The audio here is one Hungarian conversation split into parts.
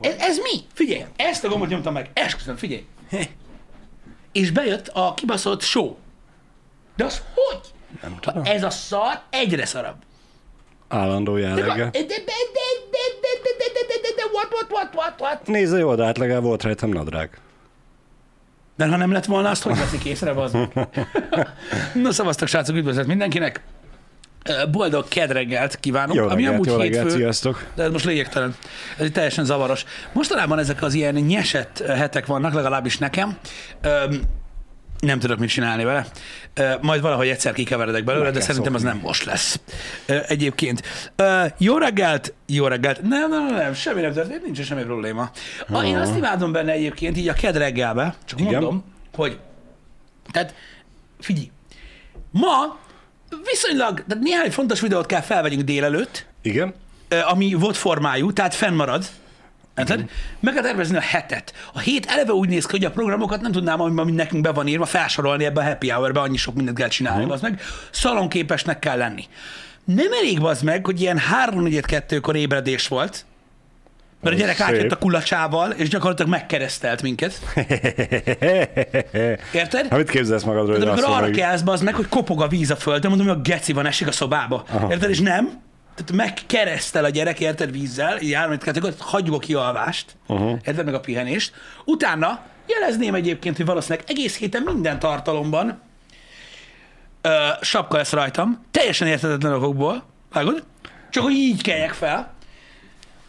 Ez, ez mi? Figyelj, ezt a gombot nyomtam meg. Esküszöm, figyelj. És bejött a kibaszott show. De az hogy? Nem tudom. ez a szar egyre szarabb. Állandó De, de, jelleggel. de, de, de, de, de, de, de, de, de, de, de, what, what, what, what, what? Nézd a jó, de hát legalább volt rajtam nadrág. De ha nem lett volna, azt hogy veszik észre, az Na szavaztak, srácok, üdvözlet mindenkinek. Boldog kedreggelt kívánok, Jó ami reggelt, amúgy jó reggelt, hétfő, sziasztok. de ez most lényegtelen. Ez teljesen zavaros. Mostanában ezek az ilyen nyesett hetek vannak, legalábbis nekem. Öm, nem tudok mit csinálni vele. Majd valahogy egyszer kikeveredek belőle, Meg de szerintem az nem most lesz. Egyébként. Jó reggelt, jó reggelt. Nem, nem, nem, semmi nem történt, nincs semmi probléma. A, én azt imádom benne egyébként, így a ked reggelbe, csak Igen. mondom, hogy tehát figyelj, ma viszonylag, tehát néhány fontos videót kell felvegyünk délelőtt, Igen? ami volt formájú, tehát fennmarad. Érted? Meg kell tervezni a hetet. A hét eleve úgy néz ki, hogy a programokat nem tudnám, ami, ami nekünk be van írva, felsorolni ebbe a happy hour-be, annyi sok mindent kell csinálni, uh-huh. meg. Szalonképesnek kell lenni. Nem elég az meg, hogy ilyen 3 4 kor ébredés volt, mert a gyerek szép. átjött a kulacsával, és gyakorlatilag megkeresztelt minket. Érted? Hát mit képzelsz magadról, hogy amikor arra kelsz, az meg, hogy kopog a víz a földön, mondom, hogy a geci van, esik a szobába. Aha. Érted? És nem. Tehát megkeresztel a gyerek, érted, vízzel, így jármint kettőkor, hagyjuk a kialvást, uh-huh. érted, meg a pihenést. Utána jelezném egyébként, hogy valószínűleg egész héten minden tartalomban ö, sapka lesz rajtam, teljesen értetetlen okokból, vágod? Csak hogy így keljek fel,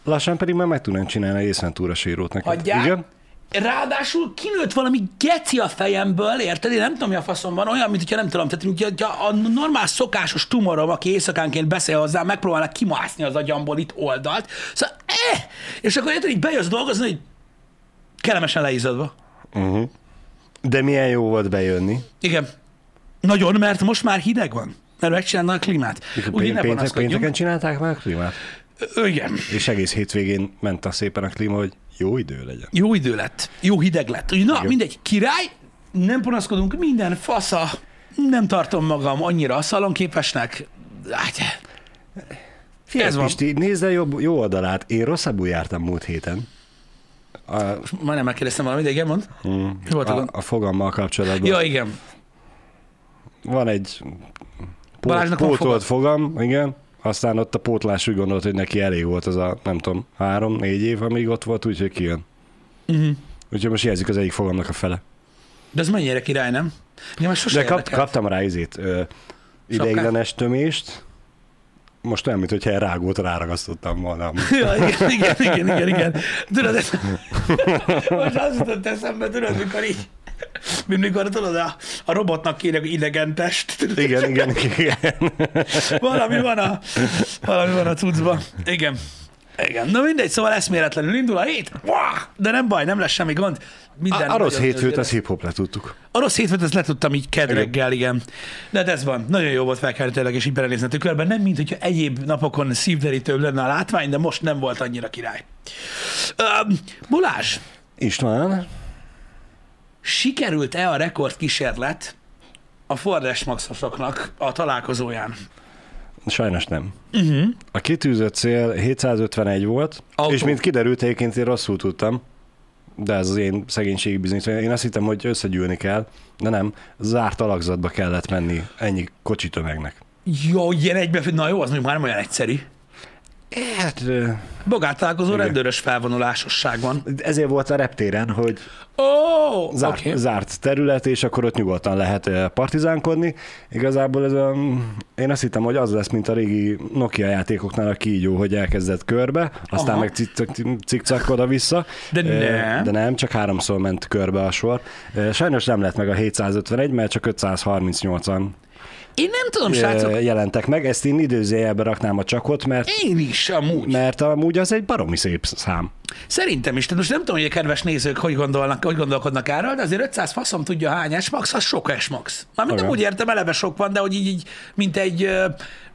Lassan pedig már meg tudnánk csinálni egy észventúra sírót neked. Hagyják. Igen? Ráadásul kinőtt valami geci a fejemből, érted? Én nem tudom, mi a faszom van, olyan, mint hogyha nem tudom, tehát mint hogyha a normál szokásos tumorom, aki éjszakánként beszél hozzá, megpróbálnak kimászni az agyamból itt oldalt. Szóval, eh! És akkor érted, így bejössz dolgozni, hogy kellemesen leízadva. Uh-huh. De milyen jó volt bejönni. Igen. Nagyon, mert most már hideg van. Mert megcsinálnak a klímát. Péntek, pénteken panaszkodjunk. csinálták már a klímát? Igen. És egész hétvégén ment a szépen a klíma, hogy jó idő legyen. Jó idő lett, jó hideg lett. Na, Igen. mindegy, király, nem panaszkodunk, minden fasza, nem tartom magam annyira szalonképesnek. Hát, Figyelj, Ez van. Pisti, nézd a jobb, jó oldalát. Én rosszabbul jártam múlt héten. A, majdnem megkérdeztem valamit, de igen, mond. mm, Mi volt a a, a fogammal kapcsolatban. Ja, igen. Van egy van pótolt fogam, igen. Aztán ott a pótlás úgy gondolt, hogy neki elég volt az a, nem tudom, három-négy év, amíg ott volt, úgyhogy kijön. Uh-huh. Úgyhogy most jelzik az egyik fogamnak a fele. De ez mennyire király, nem? Ja, De kap, érdekelt. kaptam rá izét, ö, ideiglenes tömést, most olyan, mintha egy rágót ráragasztottam volna. Ja, igen, igen, igen, igen, igen. Tudod, ez... Most az jutott eszembe, tudod, mikor így, mint mikor tudod, a, a robotnak kéne idegen test. Tudod, Igen, igen, igen. Valami van a, valami van a cuccban. Igen. Igen. Na mindegy, szóval eszméletlenül indul a hét, de nem baj, nem lesz semmi gond. Minden A, a rossz hétfőt, az hip-hop letudtuk. A rossz hétfőt ezt letudtam így kedreggel, igen. De hát ez van. Nagyon jó volt felkelni tényleg, és így belenézni a tükörben. Nem, mint hogyha egyéb napokon szívderítőbb lenne a látvány, de most nem volt annyira király. Um, Bulás, István, sikerült-e a rekord kísérlet a Fordes Maxosoknak a találkozóján? sajnos nem. Uh-huh. A kitűzött cél 751 volt, Autó. és mint kiderült, egyébként én rosszul tudtam, de ez az én szegénységi bizonyítvány. Én azt hittem, hogy összegyűlni kell, de nem, zárt alakzatba kellett menni ennyi kocsi tömegnek. Jó, ilyen egybe, na jó, az mondjuk már nem olyan egyszerű. Hát, ö, Bogát találkozó Igen. rendőrös felvonulásosság van. ezért volt a reptéren, hogy oh, zárt, okay. zárt terület, és akkor ott nyugodtan lehet partizánkodni. Igazából ez a, én azt hittem, hogy az lesz, mint a régi Nokia játékoknál a kígyó, hogy elkezdett körbe, aztán Aha. meg cikcak oda-vissza. De nem. De nem, csak háromszor ment körbe a sor. Sajnos nem lett meg a 751, mert csak 538-an Én nem tudom, srácok, jelentek meg. Ezt én időzőjelbe raknám a csakot, mert, én is amúgy. mert amúgy az egy baromi szép szám. Szerintem is. Tehát most nem tudom, hogy a kedves nézők hogy, gondolnak, hogy gondolkodnak erről, de azért 500 faszom tudja hány S-max, az sok S-max. Mármint nem úgy értem, eleve sok van, de hogy így, így mint, egy,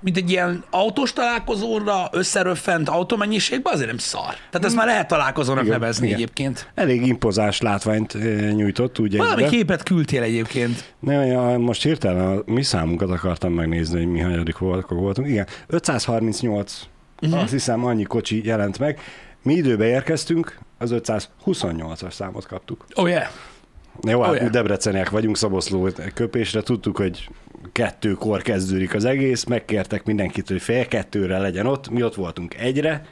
mint egy ilyen autós találkozóra összeröffent autómennyiségben azért nem szar. Tehát ezt már lehet találkozónak Igen, nevezni igen. egyébként. Elég impozáns látványt ö, nyújtott, úgy Valami egybe. képet küldtél egyébként. Ne, ja, most hirtelen a mi számunkat akartam megnézni, hogy mi hanyadik voltunk. Igen, 538, Mhm. uh-huh. azt hiszem annyi kocsi jelent meg. Mi időbe érkeztünk, az 528-as számot kaptuk. Oh yeah. Jó, hát Oh, mi yeah. debreceniek vagyunk Szaboszló köpésre, tudtuk, hogy kettőkor kezdődik az egész, megkértek mindenkit, hogy fél kettőre legyen ott, mi ott voltunk egyre,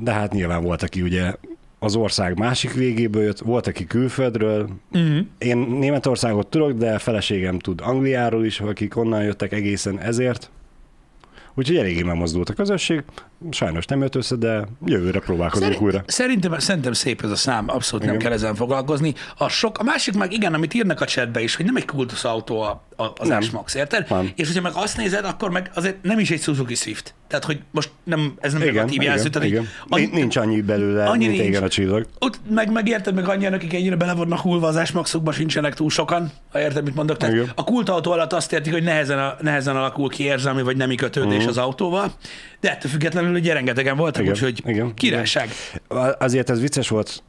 de hát nyilván volt, aki ugye az ország másik végéből jött, volt, aki külföldről. Mm-hmm. Én Németországot tudok, de feleségem tud Angliáról is, akik onnan jöttek egészen ezért. Úgyhogy eléggé megmozdult a közösség. Sajnos nem jött össze, de jövőre próbálkozunk Szerint, újra. Szerintem, szerintem szép ez a szám, abszolút nem Igen. kell ezen foglalkozni. A, sok, a másik meg igen, amit írnak a chatbe is, hogy nem egy kultuszautó a, a, az Nem. S-Max, érted? Nem. És hogyha meg azt nézed, akkor meg azért nem is egy Suzuki Swift. Tehát, hogy most nem, ez nem Igen, negatív jelző. tehát, igen. hogy Nincs, annyi belőle, annyi annyi mint nincs. a csillag. Ott meg, meg érted, meg annyian, akik ennyire bele vannak hullva az S-Maxokba, sincsenek túl sokan, ha érted, mit mondok. Tehát Igen. a kultautó alatt azt értik, hogy nehezen, a, nehezen alakul ki érzelmi vagy nemi kötődés Mhm. az autóval, de ettől függetlenül ugye rengetegen voltak, Igen, úgyhogy igen, királyság. Azért ez vicces volt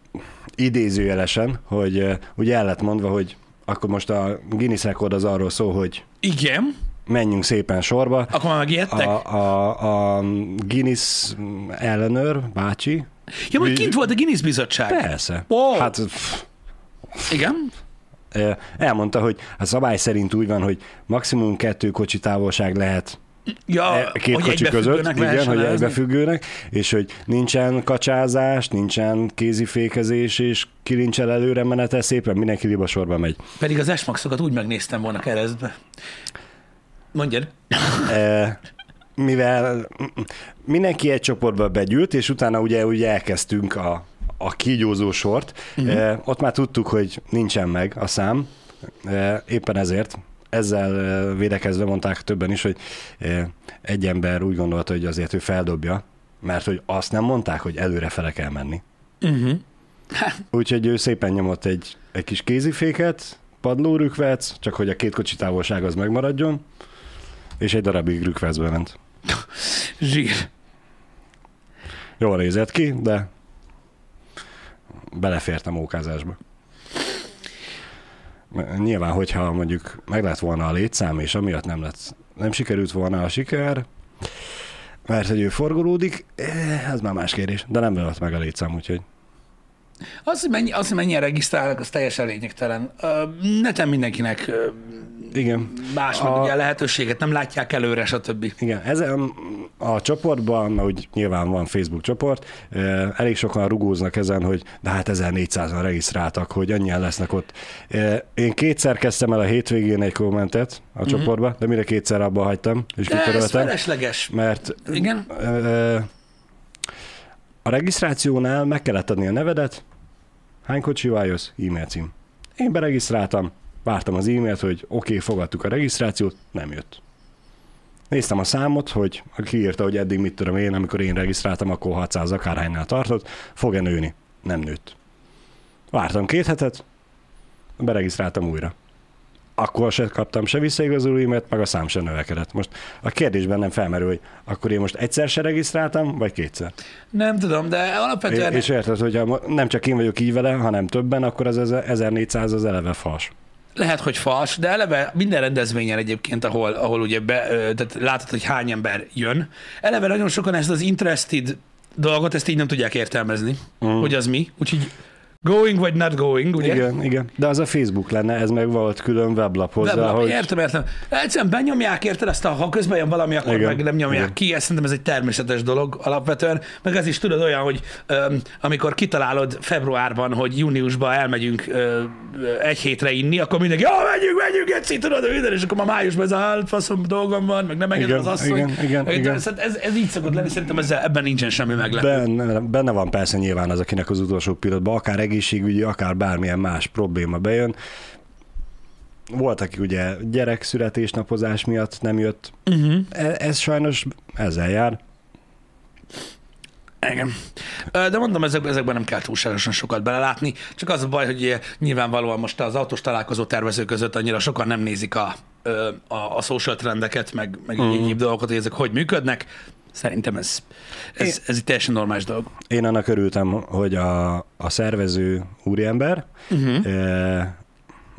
idézőjelesen, hogy ugye el lett mondva, hogy akkor most a Guinness rekord az arról szól, hogy Igen, menjünk szépen sorba. akkor már megijedtek? A, a, a Guinness ellenőr, bácsi, Ja, Mi- kint volt a Guinness bizottság. persze. Ó. Hát pff, Igen? elmondta, hogy a szabály szerint úgy van, hogy maximum kettő kocsi távolság lehet Ja, E, két kocsi között, igen, hogy egybefüggőnek, és hogy nincsen kacsázás, nincsen kézifékezés, és kilincsel előre menete, szépen mindenki liba sorba megy. Pedig az S-maxokat úgy megnéztem volna keresztbe. Mondjad. E, mivel mindenki egy csoportba begyűlt, és utána ugye, ugye elkezdtünk a, a kígyózó sort, uh-huh. e, ott már tudtuk, hogy nincsen meg a szám, e, éppen ezért ezzel védekezve mondták többen is, hogy egy ember úgy gondolta, hogy azért ő feldobja, mert hogy azt nem mondták, hogy előre fele kell menni. Uh-huh. Úgyhogy ő szépen nyomott egy, egy kis kéziféket, padlórükvec, csak hogy a két kocsi távolság az megmaradjon, és egy darabig rükvecbe ment. Zsír. Jól nézett ki, de belefért a mókázásba. Nyilván, hogyha mondjuk meg lett volna a létszám, és amiatt nem lett, nem sikerült volna a siker, mert hogy ő forgolódik, eh, ez már más kérdés, de nem lett meg a létszám, úgyhogy Az, hogy, mennyi, az, hogy mennyien regisztrálnak, az teljesen lényegtelen. Neten mindenkinek igen. más A- ugye a lehetőséget, nem látják előre, stb. Igen, ezen a csoportban, úgy nyilván van Facebook csoport, elég sokan rugóznak ezen, hogy de hát 1400-an regisztráltak, hogy annyian lesznek ott. Én kétszer kezdtem el a hétvégén egy kommentet a Mhm. csoportba, de mire kétszer abba hagytam, és De ez kitöröltem, felesleges. mert Igen? eh, a regisztrációnál meg kellett adni a nevedet, hány kocsival jössz, e-mail cím. Én beregisztráltam, vártam az e-mailt, hogy oké, okay, fogadtuk a regisztrációt, nem jött. Néztem a számot, hogy aki írta, hogy eddig mit tudom én, amikor én regisztráltam, akkor 600 akárhánynál tartott, fog-e nőni? Nem nőtt. Vártam két hetet, beregisztráltam újra. Akkor se kaptam se visszaigazoló e-mailt, meg a szám se növekedett. Most a kérdésben nem felmerül, hogy akkor én most egyszer se regisztráltam, vagy kétszer. Nem tudom, de alapvetően... És érted, hogy nem csak én vagyok így vele, hanem többen, akkor az 1400 az eleve fals. Lehet, hogy fals, de eleve minden rendezvényen egyébként, ahol, ahol ugye be, tehát látod, hogy hány ember jön, eleve nagyon sokan ezt az interested dolgot, ezt így nem tudják értelmezni, mm. hogy az mi. Úgyhogy going vagy not going, ugye? Igen, igen. De az a Facebook lenne, ez meg volt külön weblap hozzá, Weblap, hogy... Értem, értem. Egyszerűen benyomják, érted, azt a, ha közben jön valami, akkor Igen, meg nem nyomják igen. ki. Ezt szerintem ez egy természetes dolog alapvetően. Meg ez is tudod olyan, hogy öm, amikor kitalálod februárban, hogy júniusban elmegyünk ö, ö, egy hétre inni, akkor mindenki, ja, menjünk, menjünk, Geci, tudod, minden, és akkor már májusban ez a hát, faszom dolgom van, meg nem engedem Igen, az asszony. igen, igen, igen. szóval Ez, ez, így szokott lenni, szerintem ezzel, ebben nincsen semmi meglepő. Benne, benne van persze nyilván az, akinek az utolsó pillanatban akár egészségügyi, akár bármilyen más probléma bejön. Volt, aki ugye gyerek születésnapozás miatt nem jött. Uh-huh. Ez sajnos ezzel jár. Igen. De mondom, ezek, ezekben nem kell túlságosan sokat belelátni. Csak az a baj, hogy nyilvánvalóan most az autós találkozó tervező között annyira sokan nem nézik a, a, a social trendeket, meg, meg mm. egyéb dolgokat, hogy ezek hogy működnek. Szerintem ez, ez, ez egy teljesen normális dolog. Én annak örültem, hogy a, a szervező úriember, Uh-huh.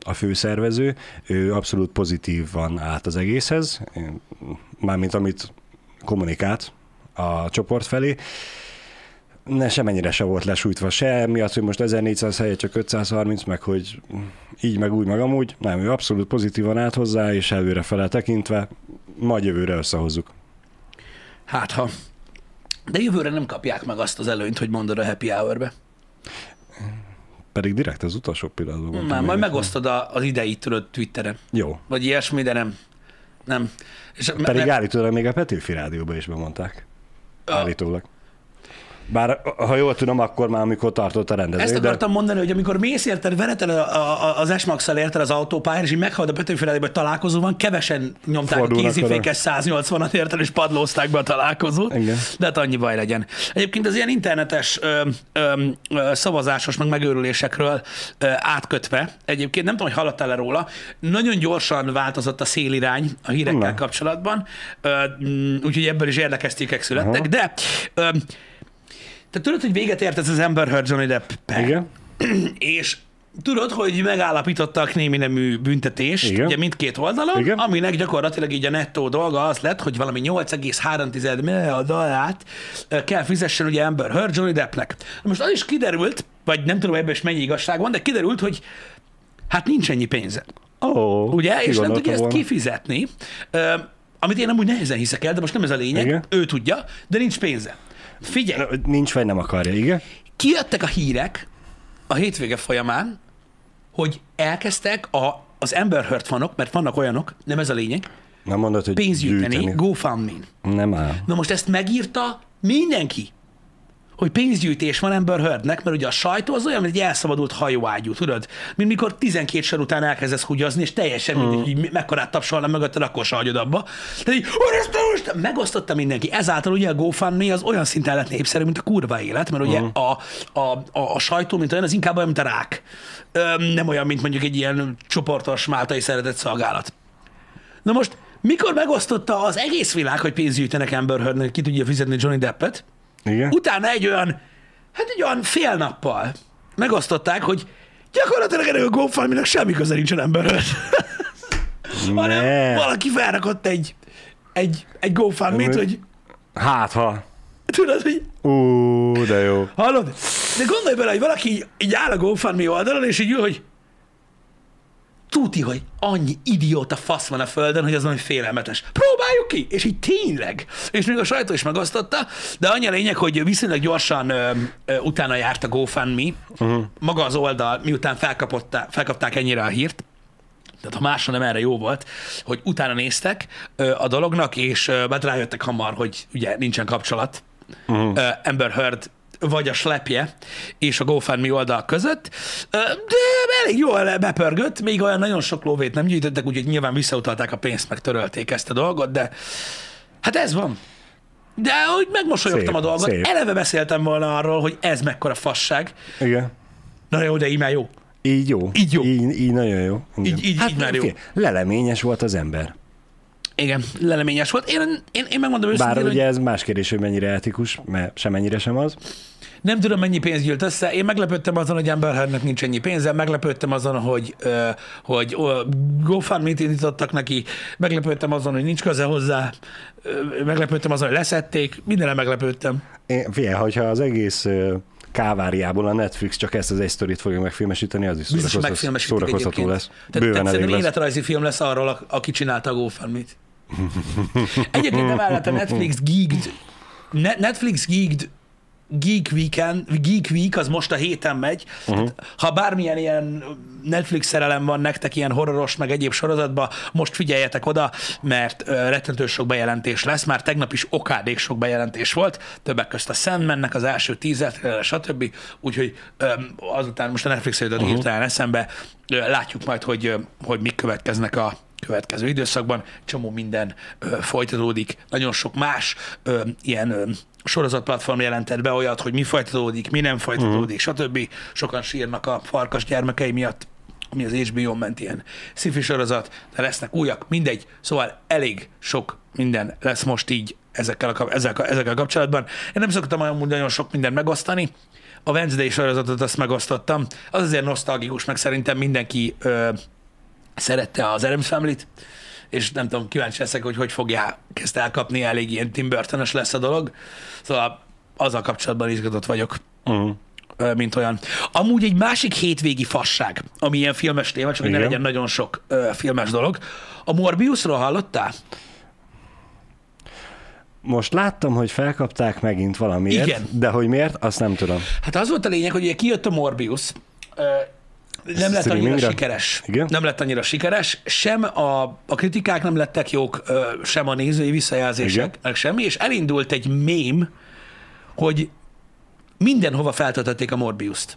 a főszervező, ő abszolút pozitív van át az egészhez, Én- mármint amit kommunikált a csoport felé. Ne semennyire se volt lesújtva se, miatt, hogy most 1400 helyett csak 530, meg hogy így, meg úgy, meg amúgy. Nem, ő abszolút pozitívan állt hozzá, és előre fele tekintve, majd jövőre összehozzuk. Hát ha. De jövőre nem kapják meg azt az előnyt, hogy mondod a happy hour-be. Pedig direkt az utolsó pillanatban mondtam. Még majd megosztod a, az ideit, tudod, Twitteren. Jó. Vagy ilyesmi, de nem. Nem. És Pedig mert- állítólag még a Petőfi Rádióban is bemondták. A- Állítólag. Bár ha jól tudom, akkor már amikor tartott a rendezvény. Ezt de- akartam mondani, hogy amikor mész érted, veretel a, a, az s érted az autópályán, és így meghallod a Petőfi Rádióban, hogy találkozó van, kevesen nyomták Fordulnak a kézifékes 180-at érted, és padlózták be a találkozót. Igen. De hát annyi baj legyen. Egyébként az ilyen internetes ö, ö, ö, szavazásos, meg megőrülésekről ö, átkötve, egyébként nem tudom, hogy hallottál-e róla, nagyon gyorsan változott a szélirány a hírekkel Na. kapcsolatban, ö, úgyhogy ebből is érdekes cikkek születtek, Aha. de ö, te tudod, hogy véget ért ez az Amber Heard Johnny Depp per? Igen? és tudod, hogy megállapítottak némi nemű büntetést, Igen. ugye mindkét oldalon, Igen. aminek gyakorlatilag így a nettó dolga az lett, hogy valami 8,3 millió dollárt kell fizessen ugye Amber Heard Johnny Deppnek. Most az is kiderült, vagy nem tudom ebben is mennyi igazság van, de kiderült, hogy hát nincs ennyi pénze. Oh, Ugye? És nem tudja ezt kifizetni, ö, amit én amúgy nehezen hiszek el, de most nem ez a lényeg, Igen. ő tudja, de nincs pénze. Figyelj, Nincs vagy nem akarja, igen? kijöttek a hírek a hétvége folyamán, hogy elkezdtek a, az Amber Heard fanok, mert vannak olyanok, nem ez a lényeg, Nem mondod, hogy pénzt gyűjteni gyűjteni. GoFundMe-n. Nem áll. Na most ezt megírta mindenki, hogy pénzgyűjtés van Amber Heardnek, mert ugye a sajtó az olyan, mint egy elszabadult hajóágyú, tudod? Mint mikor 12 sor után elkezdesz húgyozni, és teljesen Mm. mindegy, hogy mekkorát tapsolna mögötted, akkor se hagyod abba. Tehát így, "Úristen, úristen!" megosztotta mindenki. Ezáltal ugye a GoFundMe az olyan szinten lett népszerű, mint a kurva élet, mert ugye Mm. a, a, a, a, sajtó, mint olyan, az inkább olyan, mint a rák. Öm, nem olyan, mint mondjuk egy ilyen csoportos máltai szeretett szolgálat. Na most, mikor megosztotta az egész világ, hogy pénzt gyűjtenek Amber Heardnek, ki tudja fizetni Johnny Deppet, Igen? utána egy olyan, hát egy olyan fél nappal megosztották, hogy gyakorlatilag erről a GoFundMe-nak semmi köze nincsen Amber hanem Ne. valaki felrakott egy, egy, egy GoFundMe-t, hogy Hát ha. tudod, hogy Ú, de jó. hallod? De gondolj bele, hogy valaki így áll a GoFundMe oldalon, és így ül, hogy tuti, hogy annyi idióta fasz van a földön, hogy az valami félelmetes. Próbáljuk ki! És így tényleg. És még a sajtó is megosztotta, de annyi a lényeg, hogy viszonylag gyorsan ö, ö, utána járt a GoFundMe, uh-huh. maga az oldal, miután felkapták ennyire a hírt, tehát ha másra nem erre jó volt, hogy utána néztek ö, a dolognak, és ö, hát rájöttek hamar, hogy ugye nincsen kapcsolat uh-huh. Amber Heard vagy a slepje és a GoFundMe oldal között, de elég jól bepörgött, még olyan nagyon sok lóvét nem gyűjtöttek, úgyhogy nyilván visszautalták a pénzt, meg törölték ezt a dolgot, de hát ez van. De hogy megmosolyogtam Szép, a dolgot, szép. eleve beszéltem volna arról, hogy ez mekkora fasság. Igen. Na jó, de így már jó. Így jó. Így jó. Így, így nagyon jó. Igen. Így- így- így már jó. Leleményes volt az ember. Igen, leleményes volt. Én, én, én megmondom Bár őszintén, hogy ugye ez más kérdés, hogy mennyire etikus, mert semennyire sem az. Nem tudom, mennyi pénz gyűlt össze. Én meglepődtem azon, hogy Amber Heardnek nincs ennyi pénze, meglepődtem azon, hogy, ö, hogy GoFundMe-t indítottak neki, meglepődtem azon, hogy nincs köze hozzá, ö, meglepődtem azon, hogy leszették, mindenre meglepődtem. Én, figyelj, hogyha az egész ö, káváriából a Netflix csak ezt az egy sztorit fogja megfilmesíteni, az is hogy szórakoztató, szórakoztató lesz. Tehát, Bőven tehát szerintem lesz. életrajzi film lesz arról, aki csinálta a GoFundMe-t. Egyébként emellett a Netflix Geeked, Ne- Netflix Geeked Geek Weekend, Geek Week, az most a héten megy. Uh-huh. Ha bármilyen ilyen Netflix szerelem van nektek, ilyen horroros, meg egyéb sorozatban, most figyeljetek oda, mert uh, rettentő sok bejelentés lesz. Már tegnap is okádék sok bejelentés volt, többek közt a Sandmannek az első tízet, stb. Úgyhogy um, azután most a Netflix jutott uh-huh. hirtelen eszembe, uh, látjuk majd, hogy, uh, hogy mik következnek a következő időszakban. Csomó minden ö, folytatódik, nagyon sok más ö, ilyen ö, sorozatplatform jelentett be olyat, hogy mi folytatódik, mi nem folytatódik, uh-huh. stb. Sokan sírnak a farkas gyermekei miatt, ami az HBO-n ment ilyen sci sorozat, de lesznek újak, mindegy. Szóval elég sok minden lesz most így ezekkel a, ezekkel, ezekkel a kapcsolatban. Én nem szoktam olyan nagyon sok mindent megosztani, a Wednesday sorozatot azt megosztottam, az azért nosztalgikus, meg szerintem mindenki ö, szerette az Adams Family-t, és nem tudom, kíváncsi leszek, hogy hogy fogják ezt elkapni, elég ilyen Tim burton lesz a dolog. Szóval azzal kapcsolatban izgatott vagyok. Uh-huh. Mint olyan. Amúgy egy másik hétvégi fasság, ami ilyen filmes téma, csak hogy ne legyen nagyon sok ö, filmes dolog. A Morbiusról hallottál? Most láttam, hogy felkapták megint valamiért, Igen. de hogy miért, azt nem tudom. Hát az volt a lényeg, hogy ugye kijött a Morbius, ö, nem lett annyira sikeres. Igen. Nem lett annyira sikeres, sem a, a kritikák nem lettek jók, sem a nézői visszajelzések, Igen. meg semmi, és elindult egy mém, hogy mindenhova feltöltötték a Morbiust.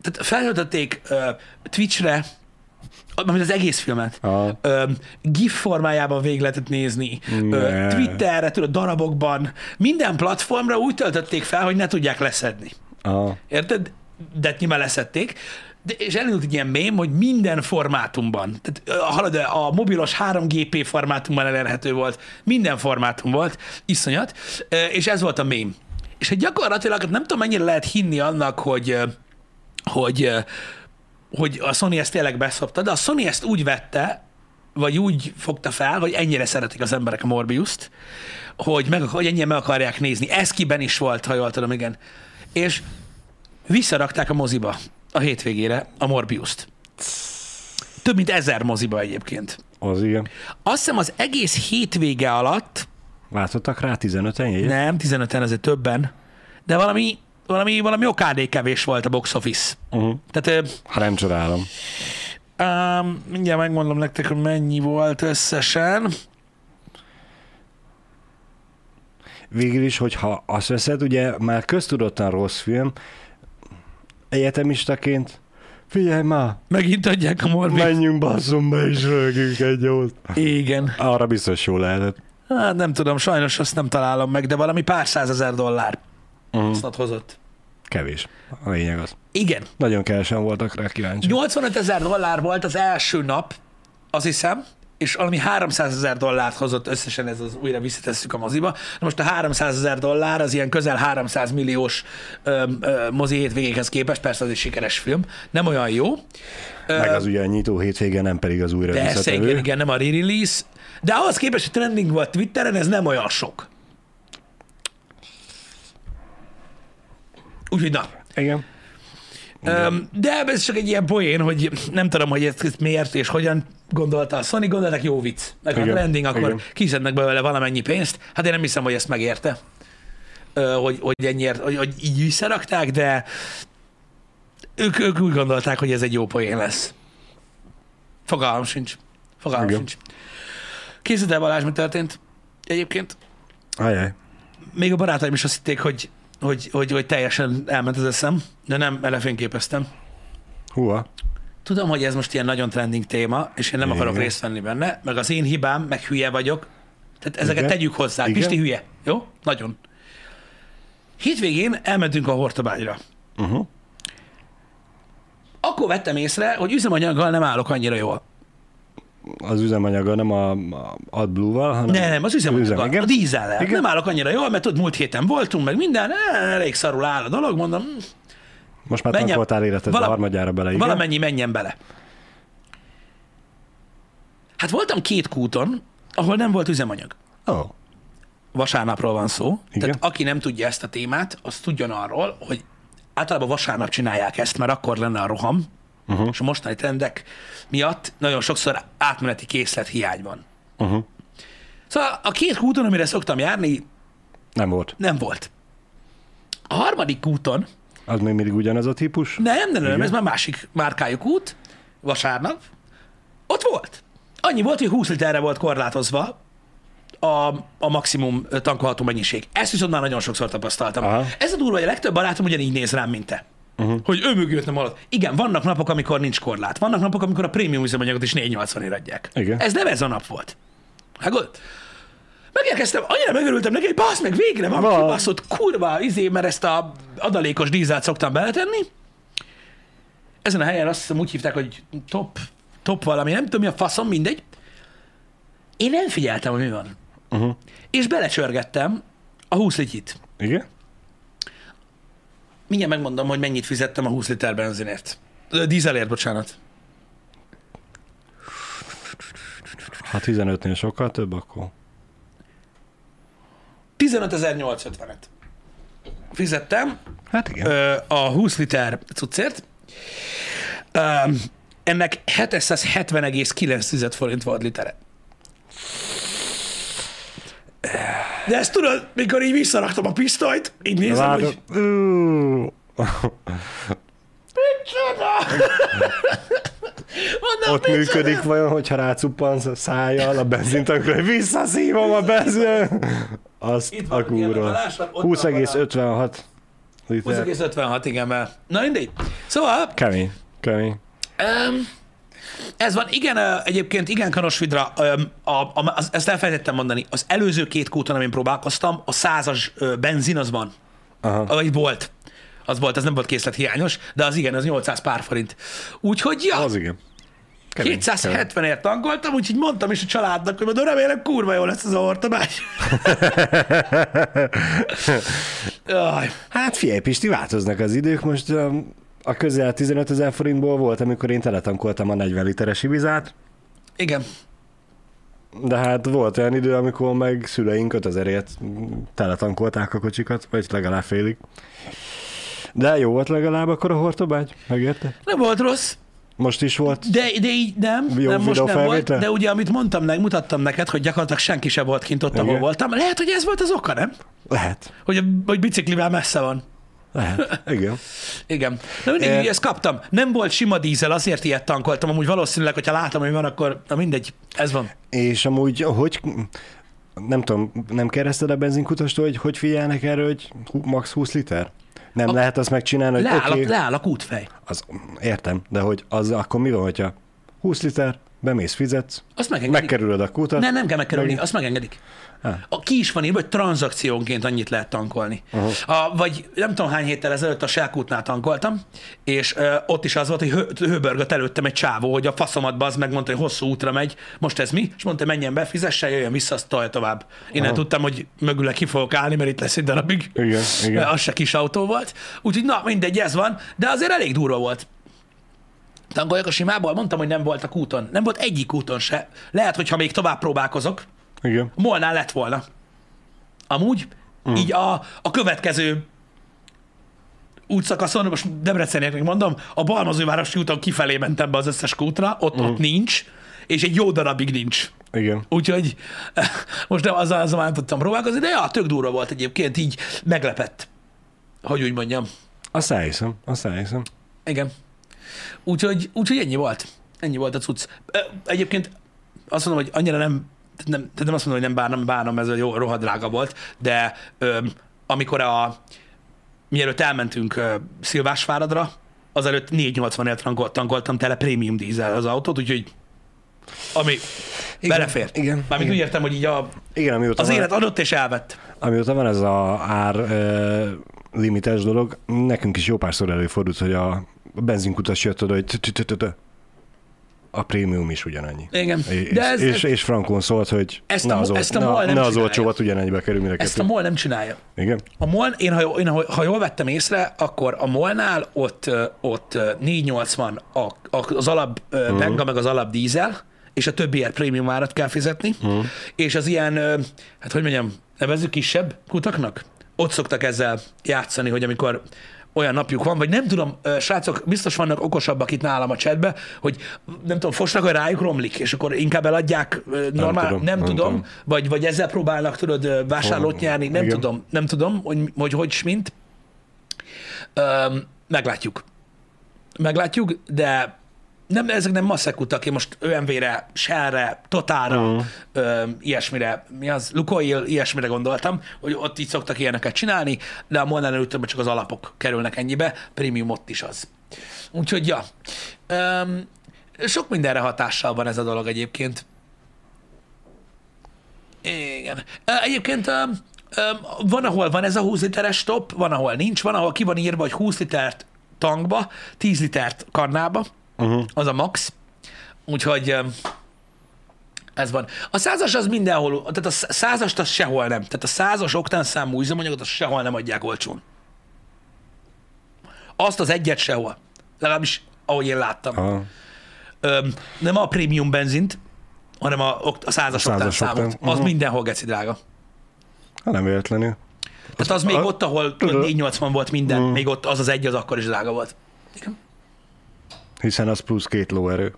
Tehát feltöltötték ö, Twitchre, amit az egész filmet. Aha. Ö, GIF formájában végig lehetett nézni. Ö, Ne. Twitterre, tudod, darabokban. Minden platformra úgy töltötték fel, hogy ne tudják leszedni. Aha. Érted? De nyilván leszették. De, és elindult egy ilyen mém, hogy minden formátumban, tehát ö, hallod, a mobilos 3GP formátumban elérhető volt, minden formátum volt, iszonyat, és ez volt a mém. És hogy gyakorlatilag nem tudom, mennyire lehet hinni annak, hogy, hogy, hogy a Sony ezt tényleg beszopta, de a Sony ezt úgy vette, vagy úgy fogta fel, hogy ennyire szeretik az emberek a Morbius-t, hogy, meg, hogy ennyien meg akarják nézni. Ez is volt, ha jól tudom, igen. És visszarakták a moziba a hétvégére a Morbius-t. Több mint ezer moziba egyébként. Az igen. Azt hiszem az egész hétvége alatt, Váltottak rá 15-en jegyet? nem, 15-en, ezért többen, de valami, valami, valami okádé kevés volt a box office. Uh-huh. Tehát Ha nem csodálom. um, mindjárt megmondom nektek, hogy mennyi volt összesen. Végül is, hogyha azt veszed, ugye már köztudottan rossz film, egyetemistaként, figyelj már, Megint adják a Morbius. menjünk basszom be és rögünk egy jót. Igen. Arra biztos jó lehetett. Hát nem tudom, sajnos azt nem találom meg, de valami pár százezer dollár Uh-huh. hozott. Kevés. A lényeg az. Igen. Nagyon kevesen voltak rá kíváncsi. 85 ezer dollár volt az első nap, azt hiszem, és valami 300 ezer dollárt hozott összesen, ez az újra visszatesszük a moziba. Na most a 300 ezer dollár az ilyen közel 300 milliós ö, ö, mozi hétvégéhez képest, persze az egy sikeres film, nem olyan jó. Meg az ugye a nyitó hétvége, nem pedig az újra Persze, igen, igen, nem a re-release, de ahhoz képest, hogy trending volt Twitteren, ez nem olyan sok. Úgyhogy na, igen. Öm, de ez csak egy ilyen poén, hogy nem tudom, hogy ezt, ezt miért és hogyan gondolta a Sony, gondoltak jó vicc. Meg a Igen, trending, akkor igen. kiszednek belőle valamennyi pénzt. Hát én nem hiszem, hogy ezt megérte, hogy, hogy, ennyiért, hogy, hogy így visszarakták, de ők, ők úgy gondolták, hogy ez egy jó poén lesz. Fogalmam sincs. Fogalmam Igen. sincs. Készíted el Balázs, mi történt? Egyébként Ajaj. még a barátaim is azt hitték, hogy, hogy, hogy, hogy teljesen elment az eszem, de nem, elefényképeztem. Húha. Tudom, hogy ez most ilyen nagyon trending téma, és én nem Igen. akarok részt venni benne, meg az én hibám, meg hülye vagyok. Tehát ezeket Igen. tegyük hozzá. Igen. Pisti hülye, jó? Nagyon. Hétvégén elmentünk a Hortobágyra. Uh-huh. Akkor vettem észre, hogy üzemanyaggal nem állok annyira jól. Az üzemanyaga nem a, a AdBlue-val, hanem... Nem, nem, az üzemanyaggal, Üzem, igen. a. Igen. Nem állok annyira jól, mert ott múlt héten voltunk, meg minden, eh, elég szarul áll a dolog, mondom, Most már Menjen- tankoltál életed vala- a harmadjára bele, igen? valamennyi menjen bele. Hát voltam két kúton, ahol nem volt üzemanyag. Ó, oh. vasárnapról van szó. Igen. Tehát aki nem tudja ezt a témát, az tudjon arról, hogy általában vasárnap csinálják ezt, mert akkor lenne a roham, uh-huh. és a mostani trendek miatt nagyon sokszor átmeneti készlet hiány van. uh-huh. Szóval a két kúton, amire szoktam járni, nem volt. nem volt. A harmadik kúton, Az még mindig ugyanaz a típus? nem, nem, nem, Igen. ez már másik márkájú kút, vasárnap, ott volt. Annyi volt, hogy 20 literre volt korlátozva a, a maximum tankolható mennyiség. Ezt viszont már nagyon sokszor tapasztaltam. Aha. Ez a durva, hogy a legtöbb barátom ugyanígy néz rám, mint te. Uh-huh. Hogy ő mögött nem alatt. Igen, vannak napok, amikor nincs korlát. Vannak napok, amikor a prémium üzemanyagot is 480 ért adják. Igen. Ez nem ez a nap volt. Hát Megérkeztem, annyira megörültem neki, hogy basz meg, végre van Van. kibaszott kurva izé, mert ezt a adalékos dízelt szoktam beletenni. Ezen a helyen azt hiszem úgy hívták, hogy top, top valami, nem tudom mi a faszom, mindegy. Én nem figyeltem, hogy mi van. Uh-huh. És belecsörgettem a 20 lityit. Igen? Mindjárt megmondom, hogy mennyit fizettem a 20 liter benzinért. Dízelért, bocsánat. Ha 15-nél sokkal több, akkor 15.850-et fizettem hát igen. a 20 liter cuccért. Ennek 770,9 forint volt litere. De ezt tudod, mikor így visszaraktam a pisztolyt, így nézem, Várj, hogy micsoda! Mondom, ott micsoda? működik vajon, hogyha rácuppansz a szájjal a benzintankra, hogy visszaszívom a benzin. Azt Itt a van 20,56 liter. 20,56, igen, mert... Na mindegy. Szóval, Kemény, kemény. Um, ez van, igen, egyébként igen, Kanos Vidra, a, a, ezt elfelejtettem mondani, az előző két kúton, amin próbálkoztam, a százas benzin az van, Aha. vagy volt. Az volt, az nem volt készlethiányos, de az igen, az 800 pár forint. Úgyhogy, ja, Az igen. Kemény, kemény. 270-ért tankoltam, úgyhogy mondtam is a családnak, hogy mondom, remélem kurva jó lesz az a hortomás. Jaj. Hát figyelj, Pisti, változnak az idők. Most um, a közel 15 ezer forintból volt, amikor én teletankoltam a 40 literes ibizát, Igen. de hát volt olyan idő, amikor meg szüleink 5000ért teletankolták a kocsikat, vagy legalább félig. De jó volt legalább akkor a hortobágy, megérte? Nem volt rossz. Most is volt. De, de így nem, Jó nem most nem volt, de ugye amit mondtam, meg, mutattam neked, hogy gyakorlatilag senki sem volt kint ott, ahol voltam. Lehet, hogy ez volt az oka, nem? Lehet. Hogy, hogy biciklivel messze van. Lehet. Igen. Igen. De mindig Eh. ezt kaptam. Nem volt sima dízel, azért ilyet tankoltam. Amúgy valószínűleg, hogyha látom, hogy van, akkor na mindegy, ez van. És amúgy, hogy nem tudom, nem kereszted a benzinkutastól, hogy hogy figyelnek erre, hogy max 20 liter? Nem A- lehet azt megcsinálni, hogy Leáll, oké, a, leáll a kútfej. az, értem, de hogy az akkor mi van, hogyha 20 liter, bemész, fizetsz, Azt megengedik. megkerülöd a kutat. Nem, nem kell megkerülni, Meg- azt megengedik. A, ki is van írva, hogy tranzakciónként annyit lehet tankolni. Aha. A, vagy nem tudom hány héttel ezelőtt a Selkútnál tankoltam, és ö, ott is az volt, hogy hő, hőbörgött előttem egy csávó, hogy a faszomat az megmondta, hogy hosszú útra megy, most ez mi? És mondta, hogy menjen be, fizessen, jöjjön vissza, azt tolja tovább. Innen Aha. tudtam, hogy mögüle ki fogok állni, mert itt lesz egy darabig. Igen, igen. Az se kis autó volt. Úgyhogy na, mindegy, ez van, de azért elég durva volt. Tankoljak a simából, mondtam, hogy nem volt a kúton. Nem volt egyik úton se. Lehet, hogy ha még tovább próbálkozok, Igen. molnál lett volna. Amúgy, mm. így a, a következő útszakaszon, most Debrecenieknek mondom, a Balmazővárosi úton kifelé mentem be az összes kútra, ott, mm. ott nincs, és egy jó darabig nincs. Igen. Úgyhogy most nem azzal, azzal már nem tudtam próbálkozni, de ja, tök durva volt egyébként, így meglepett, hogy úgy mondjam. Azt elhiszem, azt elhiszem. Igen. Úgyhogy, úgyhogy ennyi volt. Ennyi volt a cucc. Egyébként azt mondom, hogy annyira nem, nem, tehát nem azt mondom, hogy nem bánom, bánom, ez a jó rohadrága volt, de ö, amikor a, mielőtt elmentünk ö, Szilvásváradra, azelőtt 480-ért tankolt- tankoltam tele prémium dízel az autót, úgyhogy ami Igen, belefért. igen, Mármint igen. úgy értem, hogy így a, Igen, az van, élet adott és elvett. amióta van ez a ár ö, limites dolog, nekünk is jó párszor előfordult, hogy a benzinkutas jött oda, hogy a prémium is ugyanannyi. Igen. És, De ez, és, ez, és Frankon szólt, hogy Ezt ne a- az, ezt a MOL nem ne az olcsóvat ugyanennyibe kerül, a ezt a kettő. MOL nem csinálja. Igen? A MOL, én ha, én, ha, ha jól vettem észre, akkor a MOL-nál ott, ott ö, 480 a, a, az alap Mhm. uh-huh. benga, meg az alap dízel, és a többiért prémium árat kell fizetni, uh-huh. és az ilyen, hát hogy mondjam, nevezzük kisebb kutaknak, ott szoktak ezzel játszani, hogy amikor olyan napjuk van, vagy nem tudom, srácok, biztos vannak okosabbak itt nálam a chatbe, hogy nem tudom, fosnak, hogy rájuk romlik, és akkor inkább eladják, normál, nem tudom, nem nem tudom tudom. vagy, vagy ezzel próbálnak, tudod, vásárlót nyerni, nem igen. tudom, nem tudom, hogy hogy, hogy mint. Öm, meglátjuk. Meglátjuk, de nem, ezek nem masszekutak, én most ÖMV-re, Shell-re, Totalra, Mhm. ö, ilyesmire, mi az, Lukoil, ilyesmire gondoltam, hogy ott így szoktak ilyeneket csinálni, de a Molnán előttem csak az alapok kerülnek ennyibe, prémium ott is az. Úgyhogy, ja. Öm, sok mindenre hatással van ez a dolog egyébként. Igen. Ö, Egyébként öm, öm, van, ahol van ez a 20 literes stop, van, ahol nincs, van, ahol ki van írva, hogy 20 litert tankba, 10 litert kannába, Uh-huh. az a max. Úgyhogy ez van. A százas az mindenhol, tehát a sz- százast az sehol nem. Tehát a százas oktán számú üzemanyagot azt sehol nem adják olcsón. Azt az egyet sehol. Legalábbis, ahogy én láttam. Aha. Öm, nem a prémium benzint, hanem a, a százas, A százas számot. oktán. Az mindenhol geci drága. Hát nem véletlenül. Tehát az még a- ott, ahol tudod. 480 volt minden, Mhm. még ott az az egy, az akkor is drága volt. Igen. Hiszen az plusz két lóerő.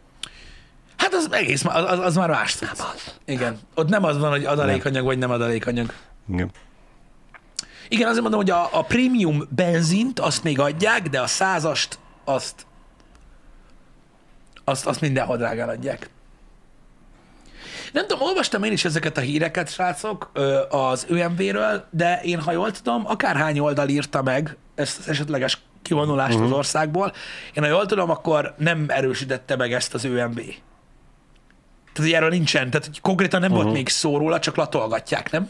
Hát az egész, az, az, az már más. Nem az. Igen. Ott nem az van, hogy adalékanyag vagy nem adalékanyag. Igen. Igen, azért mondom, hogy a, a prémium benzint azt még adják, de a százast azt azt, azt mindenhol drágán adják. Nem tudom, olvastam én is ezeket a híreket, srácok, az ÖMV-ről, de én, ha jól tudom, akárhány oldal írta meg ezt az esetleges kivonulást uh-huh. az országból, én, ha jól tudom, akkor nem erősítette meg ezt az ÖMV. Tehát, hogy erről nincsen, tehát hogy konkrétan nem uh-huh. volt még szó róla, csak latolgatják, nem?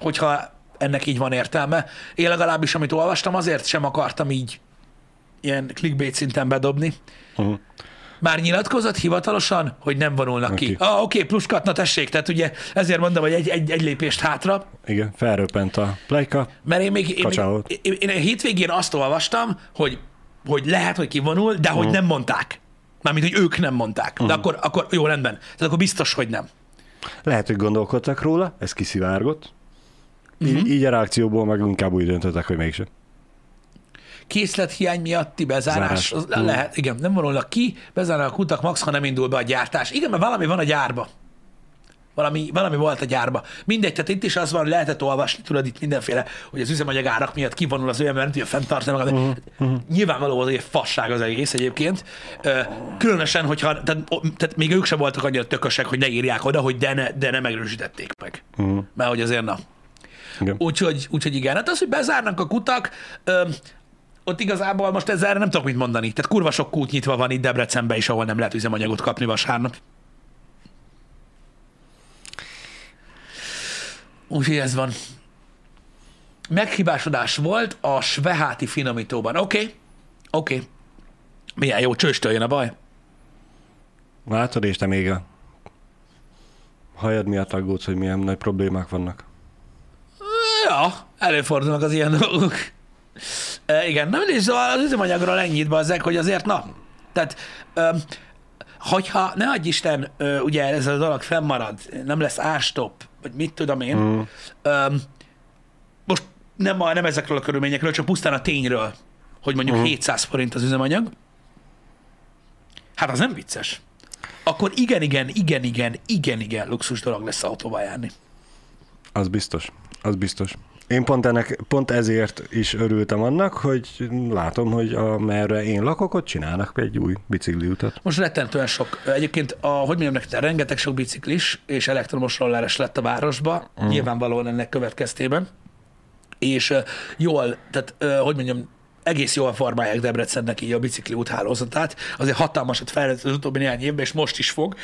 Hogyha ennek így van értelme. Én legalábbis, amit olvastam, azért sem akartam így ilyen clickbait szinten bedobni. Uh-huh. Már nyilatkozott hivatalosan, hogy nem vonulnak okay. ki. Ah, oké, okay, plusz na tessék, tehát ugye ezért mondom, hogy egy, egy, egy lépést hátra, Igen, felröppent a plejka. mert én még, én, még, én, én a hétvégén azt olvastam, hogy, hogy lehet, hogy kivonul, de hogy nem mondták. Mármint, hogy ők nem mondták. De akkor, akkor jó, rendben. Tehát akkor biztos, hogy nem. Lehet, hogy gondolkodtak róla, ez kiszivárgott. Így, így a reakcióból meg inkább úgy döntöttek, hogy mégsem. Készlethiány miatti bezárás, Zárás. az lehet, igen, nem vonulnak ki, bezárnak a kutak max, ha nem indul be a gyártás. Igen, mert valami van a gyárba. Valami, valami volt a gyárba. Mindegy, tehát itt is az van, hogy lehetett olvasni, tudod, itt mindenféle, hogy az üzemanyag árak miatt kivonul az olyan, mert nem tudja fenntartani magad. Mhm, Uh-huh. Nyilvánvaló az egy fasság az egész egyébként. Különösen, hogyha, tehát, tehát még ők sem voltak annyira tökösek, hogy ne írják oda, hogy de ne, de ne megerősítették meg. Uh-huh. Mert hogy azért na. Úgyhogy, úgyhogy igen, hát az, hogy bezárnak a kutak, ott igazából most ezzel nem tudok mit mondani. Tehát kurva sok kút nyitva van itt Debrecenben is, ahol nem lehet üzemanyagot kapni vasárnap. Úgyhogy ez van. Meghibásodás volt a sveháti finomítóban. Oké, okay. oké. Okay. Milyen jó, csőstől jön a baj. Látod, és te még a hajad miatt aggódsz, hogy milyen nagy problémák vannak. Ja, előfordulnak az ilyen dolgok. E, igen, nem is szóval az üzemanyagról ennyit bazzek, hogy azért na, tehát ö, hogyha ne adj Isten, ö, ugye ez a dolog fennmarad, nem lesz árstop, vagy mit tudom én, mm. ö, most nem, a, nem ezekről a körülményekről, csak pusztán a tényről, hogy mondjuk mm. 700 forint az üzemanyag, hát az nem vicces. Akkor igen, igen, igen, igen, igen, igen, luxus dolog lesz autóval járni. Az biztos. Az biztos. Én pont, ennek, pont ezért is örültem annak, hogy látom, hogy a, merre én lakok, ott csinálnak egy új bicikliutat. Most rettentően sok. Egyébként, a, hogy mondjam nektek, rengeteg sok biciklis és elektromos rolleres lett a városba, mm. nyilvánvalóan ennek következtében. És jól, tehát hogy mondjam, egész jól formálják Debrecennek így a bicikli úthálózatát. Azért hatalmasat fejlett az utóbbi néhány évben, és most is fog.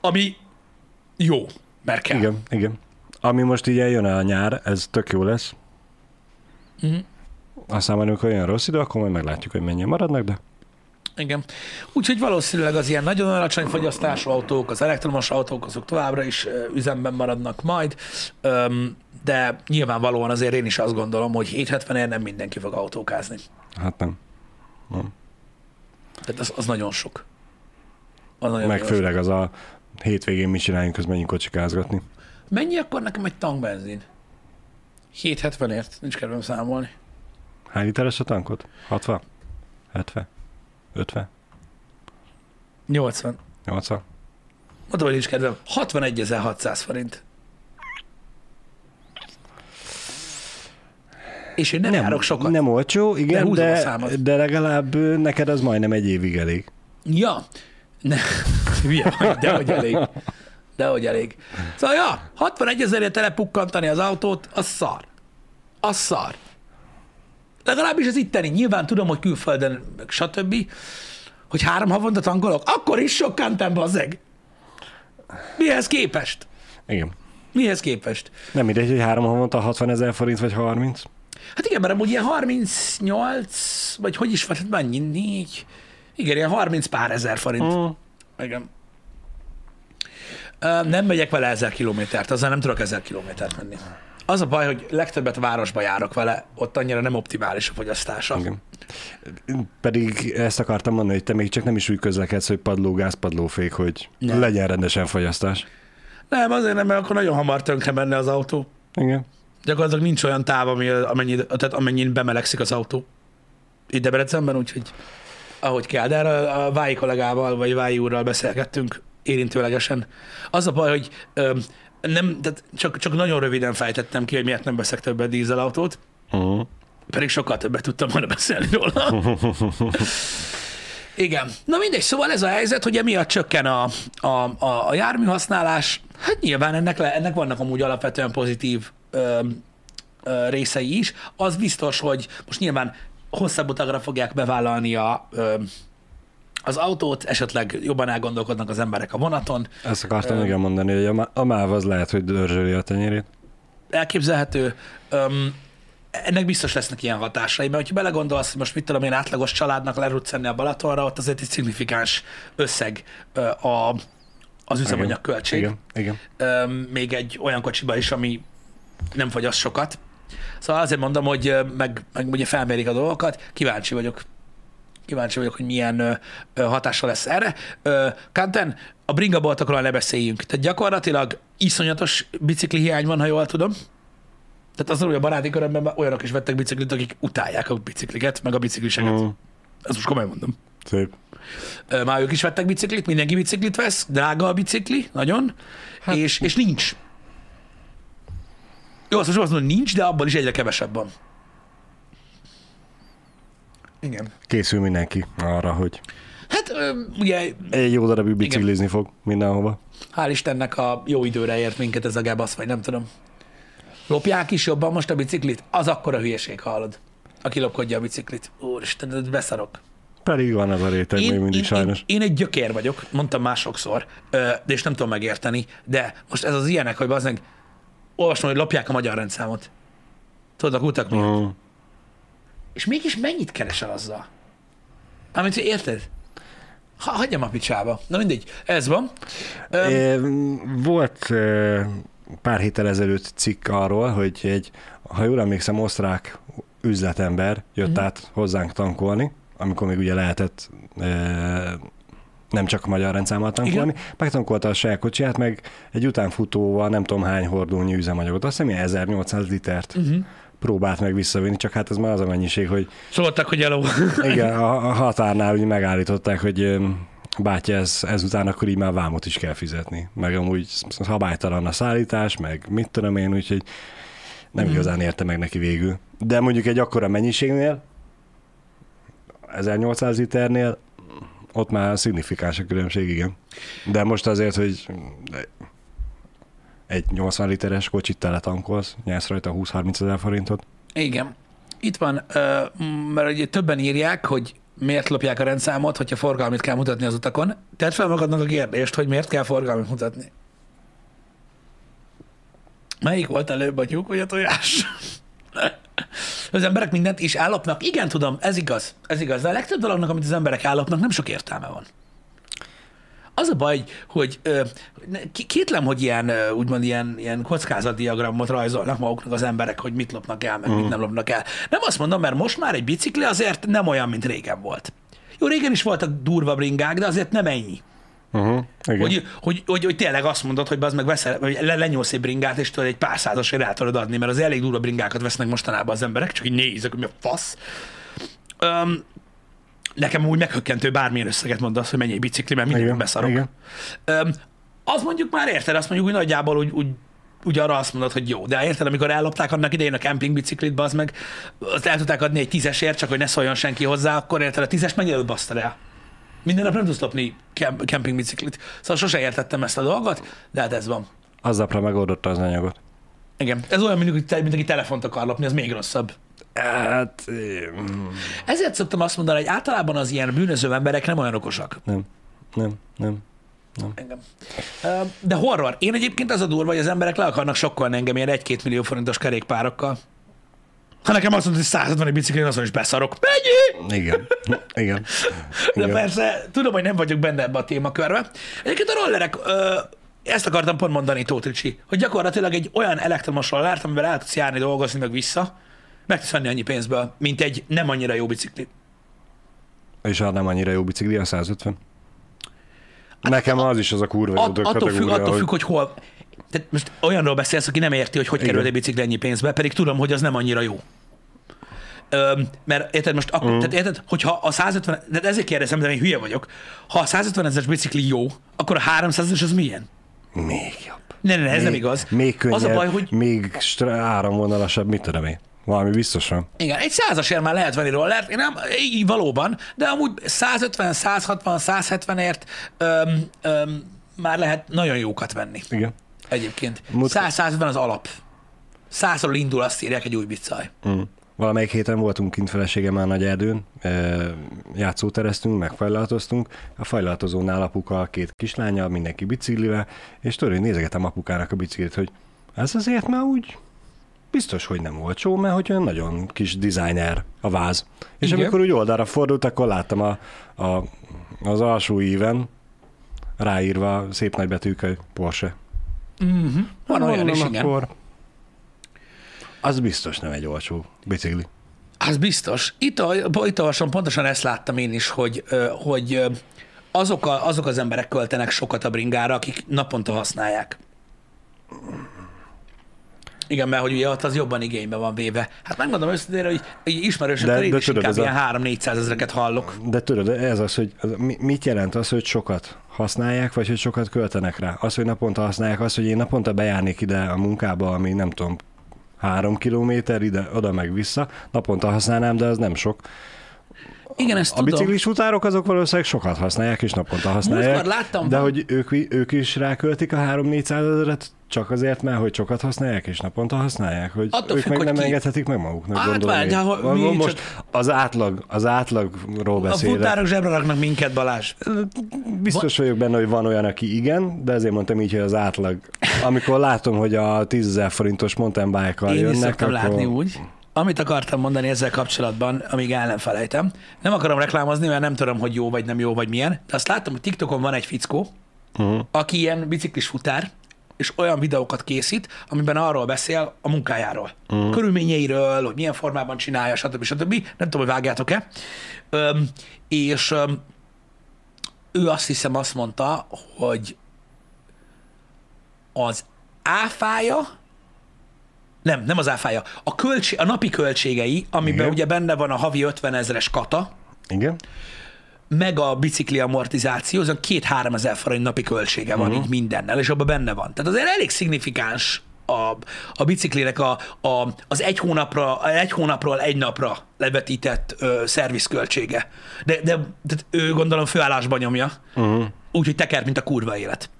Ami jó, mert kell. Igen, igen. Ami most így eljön a nyár, ez tök jó lesz. Mhm. Aztán majd, amikor olyan rossz idő, akkor majd meglátjuk, hogy mennyien maradnak, de Igen. Úgyhogy valószínűleg az ilyen nagyon alacsony fogyasztású autók, az elektromos autók, azok továbbra is üzemben maradnak majd, de nyilvánvalóan azért én is azt gondolom, hogy 770 nem mindenki fog autókázni. hát nem. Tehát az, az nagyon sok. Az nagyon, Meg nagyon főleg az a hétvégén mit csináljunk, az menjünk kocsikázgatni. Mennyi akkor nekem egy tankbenzin? 770-ért, nincs kedvem számolni. Hány literes a tankod? 60? 70? 50? 80. 80? Mondom, hogy nincs kedvem. 61.600 forint. És én nem, nem járok sokat. Nem olcsó, igen, de, de legalább neked az majdnem egy évig elég. Ja. Ne. Hülye vagy, de hogy elég. De hogy elég. Szóval, ja, 61 ezerért telepukkantani az autót, az szar. Az szar. Legalábbis az itteni. Nyilván tudom, hogy külföldön, meg stb., hogy három havonta tankolok, akkor is sok kantem bazzeg. Mihez képest? Igen. Mihez képest? Nem mindegy, hogy három havonta 60 ezer forint vagy 30. Hát igen, mert amúgy ilyen 38, vagy hogy is van, hát mennyi, négy, igen, ilyen 30 pár ezer forint. Mm. Igen. Nem megyek vele ezer kilométert, azzal nem tudok ezer kilométert menni. Az a baj, hogy legtöbbet városba járok vele, ott annyira nem optimális a fogyasztása. Igen. Pedig ezt akartam mondani, hogy te még csak nem is úgy közlekedsz, hogy padlógáz, padlófék, hogy Nem. legyen rendesen fogyasztás. Nem, azért nem, mert akkor nagyon hamar tönkre menne az autó. Igen. Gyakorlatilag nincs olyan táv, ami, amennyi, tehát amennyin bemelegszik az autó. Itt Debrecenben, úgyhogy ahogy kell. De erről a Vái kollégával, vagy Vái úrral beszélgettünk érintőlegesen. Az a baj, hogy ö, nem, tehát csak, csak nagyon röviden fejtettem ki, hogy miért nem veszek többet dízelautót, Uh-huh. pedig sokkal többet tudtam volna beszélni róla. Igen. Na mindegy, szóval ez a helyzet, hogy emiatt csökken a, a, a, a járműhasználás. Hát nyilván ennek, le, ennek vannak amúgy alapvetően pozitív ö, ö, részei is. Az biztos, hogy most nyilván hosszabb utagra fogják bevállalni a, ö, az autót, esetleg jobban elgondolkodnak az emberek a vonaton. Ezt akartam igen mondani, hogy a, má- a MÁV az lehet, hogy dörzsöli a tenyérét. elképzelhető. Öm, ennek biztos lesznek ilyen hatásai, mert hogyha belegondolsz, hogy most mit tudom én átlagos családnak lerutcenni a Balatonra, ott azért egy szignifikáns összeg ö, a, az üzemanyagköltség. Igen, igen. Öm, még egy olyan kocsiba is, ami nem fogyaszt sokat. Szóval azért mondom, hogy ö, meg, meg ugye felmérik a dolgokat, kíváncsi vagyok. Kíváncsi vagyok, hogy milyen hatása lesz erre. Kanten, a bringaboltokról ne beszéljünk. Tehát gyakorlatilag iszonyatos bicikli hiány van, ha jól tudom. Tehát azon, hogy a baráti körömben már olyanok is vettek biciklit, akik utálják a bicikliket, meg a bicikliseket. Mm. Ezt most komolyan mondom. szép. Már ők is vettek biciklit, mindenki biciklit vesz, drága a bicikli, nagyon, hát, és, és nincs. Jó, azt most azt mondom, hogy nincs, de abban is egyre kevesebb van. Igen. Készül mindenki arra, hogy Hát ugye, egy jó darabig biciklizni fog mindenhova. hál' Istennek a jó időre ért minket ez a gebasz, vagy nem tudom. Lopják is jobban most a biciklit? Az akkora hülyeség, hallod. Aki lopkodja a biciklit. Úristen, beszarok. Pedig van ez a réteg még mindig én, sajnos. Én, én egy gyökér vagyok, mondtam már sokszor, ö, de és nem tudom megérteni, de most ez az ilyenek, hogy bazdmeg, olvastam, hogy lopják a magyar rendszámot. Tudod, a kutak miatt. Mm. És mégis mennyit keresel azzal? Amit érted? Ha, hagyjam a picsába. Na mindegy, ez van. Öm, É, Volt pár héttel ezelőtt cikk arról, hogy egy, ha jól emlékszem, osztrák üzletember jött Mhm. át hozzánk tankolni, amikor még ugye lehetett ö, nem csak a magyar rendszámmal tankolni, megtankolta a saját kocsiját, meg egy utánfutóval nem tudom hány hordónyi üzemanyagot, azt hiszem ilyen 1800 litert uh-huh. Próbált meg visszavinni, csak hát ez már az a mennyiség, hogy Szóltak, hogy eló. igen, a, a határnál ugye megállították, hogy bátya, ez, ezután akkor így már vámot is kell fizetni. Meg amúgy szabálytalan a szállítás, meg mit tudom én, úgyhogy nem Mhm. igazán érte meg neki végül. De mondjuk egy akkora mennyiségnél, 1800 liternél, ott már szignifikáns a különbség, igen. De most azért, hogy egy 80 literes kocsit teletankolsz, nyersz rajta 20-30 ezer forintot. Igen. Itt van, mert ugye többen írják, hogy miért lopják a rendszámot, hogyha forgalmit kell mutatni az utakon. Tedd fel magadnak a kérdést, hogy miért kell forgalmit mutatni. Melyik volt előbb a tyúk vagy a tojás? Az emberek mindent is ellopnak. Igen, tudom, ez igaz. Ez igaz. De a legtöbb dolognak, amit az emberek ellopnak, nem sok értelme van. Az a baj, hogy ö, kétlem, hogy ilyen, úgymond ilyen, ilyen kockázatdiagramot rajzolnak maguknak az emberek, hogy mit lopnak el, meg mit nem lopnak el. Nem azt mondom, mert most már egy bicikli azért nem olyan, mint régen volt. Jó, régen is voltak durva bringák, de azért nem ennyi. Uh-huh. Igen. Hogy, hogy, hogy, hogy, tényleg azt mondod, hogy az meg veszel, vagy le, lenyolsz egy bringát, és tudod egy pár százasért el tudod adni, mert az elég durva bringákat vesznek mostanában az emberek, csak így nézek, hogy mi a fasz. Um, nekem úgy meghökkentő bármilyen összeget mondasz, hogy mennyi bicikli, mert mindenki Igen, beszarok. igen. Um, az mondjuk már érted, azt mondjuk, hogy nagyjából úgy, úgy, úgy arra azt mondod, hogy jó. De érted, amikor ellopták annak idején a kempingbiciklit, az meg, azt el tudták adni egy tízesért, csak hogy ne szóljon senki hozzá, akkor érted, a tízes meg előbb basztad el. Minden nap nem tudsz lopni kemp- kempingbiciklit. Szóval sose értettem ezt a dolgot, de hát ez van. Aznapra megoldotta az anyagot. Igen. Ez olyan, mint, mint aki telefont akar lopni, az még rosszabb. Hát, mm, Ezért szoktam azt mondani, hogy általában az ilyen bűnöző emberek nem olyan okosak. nem, nem, nem. Engem. Ö, De horror. Én egyébként az a durva, hogy az emberek le akarnak sokkolni engem ilyen 1-2 millió forintos kerékpárokkal. Ha nekem azt mondod, hogy 150 egy biciklin, azon is beszarok. Mennyi? Igen, igen. De igen. persze, tudom, hogy nem vagyok benne ebbe a témakörbe. Egyébként a rollerek, ezt akartam pont mondani, Tóth Ricsi, hogy gyakorlatilag egy olyan elektromos rollert, amivel el tudsz járni, dolgozni, meg vissza, meg tudsz venni annyi pénzből, mint egy nem annyira jó bicikli. És ha nem annyira jó bicikli, a 150? Nekem az is az a kurva jó At, attól, függ, attól hogy- függ, hogy hol. Tehát most olyanról beszélsz, aki nem érti, hogy hogy Igen. kerül egy bicikli ennyi pénzbe, pedig tudom, hogy az nem annyira jó. Öm, mert érted most, akkor, Mhm. tehát érted, hogyha a 150, de ezért kérdezem, de én hülye vagyok, ha a 150 ezeres bicikli jó, akkor a 300 ezeres az milyen? Még jobb. Ne, ne, ne, ez még, nem igaz. Még könnyebb, az a baj, hogy még áramvonalasabb, mit tudom én. Valami biztos van. igen, egy százasért már lehet venni rollert, én nem, így valóban, de amúgy 150, 160, 170ért öm, öm, már lehet nagyon jókat venni. Igen. Egyébként. Mut- 100-150 az alap. Százról indul, azt írják egy új biccaj. Mm. Valamelyik héten voltunk kint feleségemmel Nagy Erdőn, játszótereztünk, megfajlatoztunk. A fajlatozónál apuka, két kislánya, mindenki biciklivel, és tudod, nézegetem apukának a biciklit, hogy ez azért már úgy biztos, hogy nem olcsó, mert hogy olyan nagyon kis designer a váz. És Igen. amikor úgy oldalra fordult, akkor láttam a, a, az alsó íven ráírva szép nagy betűkkel Porsche. Uh-huh. Van olyan Mondom, is, igen. Akkor az biztos nem egy olcsó bicikli. Az biztos. Itt, itt olvasom, pontosan ezt láttam én is, hogy, hogy azok, a, azok az emberek költenek sokat a bringára, akik naponta használják. Igen, mert hogy ugye ott az jobban igénybe van véve. Hát megmondom őszintén, hogy hogy ismerősökkel én de is inkább a- ilyen 3-400 ezereket hallok. De tudod, ez az, hogy az, mi- mit jelent az, hogy sokat használják, vagy hogy sokat költenek rá? Az, hogy naponta használják, az, hogy én naponta bejárnék ide a munkába, ami nem tudom, három kilométer ide, oda meg vissza, naponta használnám, de az nem sok. Igen, ezt A tudom. biciklis futárok azok valószínűleg sokat használják, és naponta használják. Múltkor láttam de val- hogy ők, ők is ráköltik a 3-400 ezeret, csak azért, mert hogy sokat használják, és naponta használják, hogy Attól ők függ, meg hogy nem ki. engedhetik meg maguknak, Hát gondolom várj, én. ha- Van- mi van Most az átlag, az átlagról A beszélek. futárok zsebre raknak minket, Balázs. Biztos vagyok benne, hogy van olyan, aki igen, de ezért mondtam így, hogy az átlag. Amikor látom, hogy a 10 ezer forintos mountain bike-kal is jönnek, szoktam akkor... látni úgy. Amit akartam mondani ezzel kapcsolatban, amíg el nem felejtem. Nem akarom reklámozni, mert nem tudom, hogy jó vagy nem jó vagy milyen, de azt láttam, hogy TikTokon van egy fickó, Uh-huh. aki ilyen biciklis futár, és olyan videókat készít, amiben arról beszél a munkájáról. Uh-huh. Körülményeiről, hogy milyen formában csinálja, stb. stb. Nem tudom, hogy vágjátok-e. Öm, és öm, ő azt hiszem azt mondta, hogy az áfája, nem, nem az áfája, a, költség, a napi költségei, amiben Igen. ugye benne van a havi 50 ezeres kata, Igen? meg a bicikli amortizáció, az a két-három ezer forint napi költsége van Mhm. így mindennel, és abban benne van. Tehát azért elég szignifikáns a, a biciklinek a, a, az egy, hónapra, egy hónapról egy napra levetített ö, szervizköltsége. De, de, de ő gondolom főállásban nyomja, Uh-huh. úgyhogy teker, mint a kurva élet.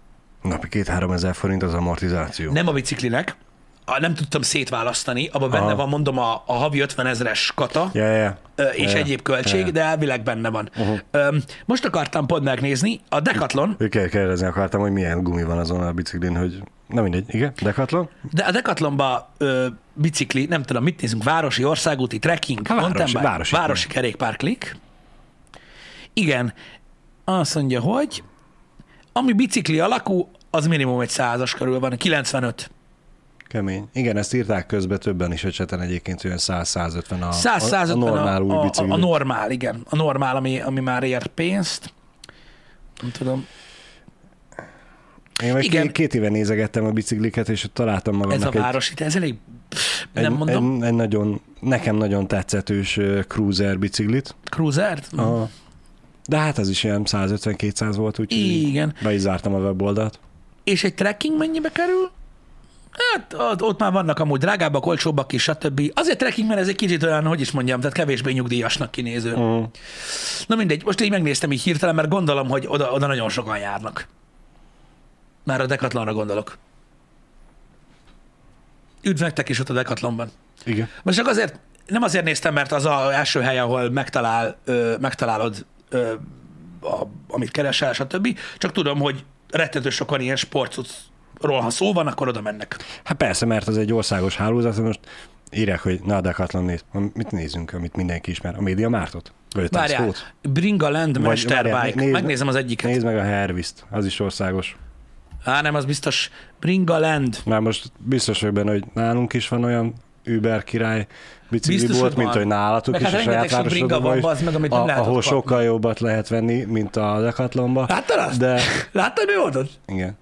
Napi két-három ezer forint az amortizáció. Nem a biciklinek, a, nem tudtam szétválasztani, abban benne Aha. van, mondom, a, a havi 50 ezeres kata, ja. Ö, és Ja, egyéb költség, ja. de elvileg benne van. Uh-huh. Most akartam pont megnézni, a Decathlon, kérdezni akartam, hogy milyen gumi van azon a biciklin, hogy... Na mindegy, igen, Decathlon? de a Decathlonba ö, bicikli, nem tudom, mit nézünk, városi, országúti, trekking, Hát városi, bike, városi. városi kerékpárklik. Igen, azt mondja, hogy ami bicikli alakú, az minimum egy százas körül van, 95. Kemény. Igen, ezt írták közben többen is a cseten egyébként, olyan 100-150 a, 100 a, a normál a, új bicikli. a, a normál, igen. A normál, ami, ami már ér pénzt. Nem tudom. Én meg igen. két, két éve nézegettem a bicikliket, és ott találtam Ez a magamnak egy, városi, ez elég, pff, egy, nem mondom, egy, egy, nagyon, nekem nagyon tetszetős cruiser biciklit. cruisert? A, de hát ez is ilyen 150-200 volt, úgyhogy Igen. be is zártam a weboldalt. És egy trekking mennyibe kerül? Hát ott, már vannak amúgy drágábbak, olcsóbbak is, stb. Azért trekking, mert ez egy kicsit olyan, hogy is mondjam, tehát kevésbé nyugdíjasnak kinéző. Mm. Na mindegy, most így megnéztem így hirtelen, mert gondolom, hogy oda, oda nagyon sokan járnak. Már a Decathlonra gondolok. Üdv nektek is ott a Decathlonban. Igen. Most csak azért, nem azért néztem, mert az az első hely, ahol megtalál, ö, megtalálod, ö, a, amit keresel, stb. Csak tudom, hogy rettentő sokan ilyen sportról, ha szó van, akkor oda mennek. Hát persze, mert az egy országos hálózat, most írják, hogy Decathlon néz. Mit nézünk, amit mindenki ismer? A Média Mártot? Vagy Várjál? Bringa Land Vagy- Master várjál, Bike. nézd- Megnézem az egyiket. Nézd meg a Hervist, az is országos. Á, nem, az biztos Bringa Land. Már most biztos vagyok benne, hogy nálunk is van olyan Uber király bicikli Biztos, volt, hogy mint van. hogy nálatok Meg is hát a saját városodban van, bazd meg, amit nem a, ahol kapni. sokkal jobbat lehet venni, mint a Decathlonba. Láttad azt? De, Láttad, mi volt ott? igen.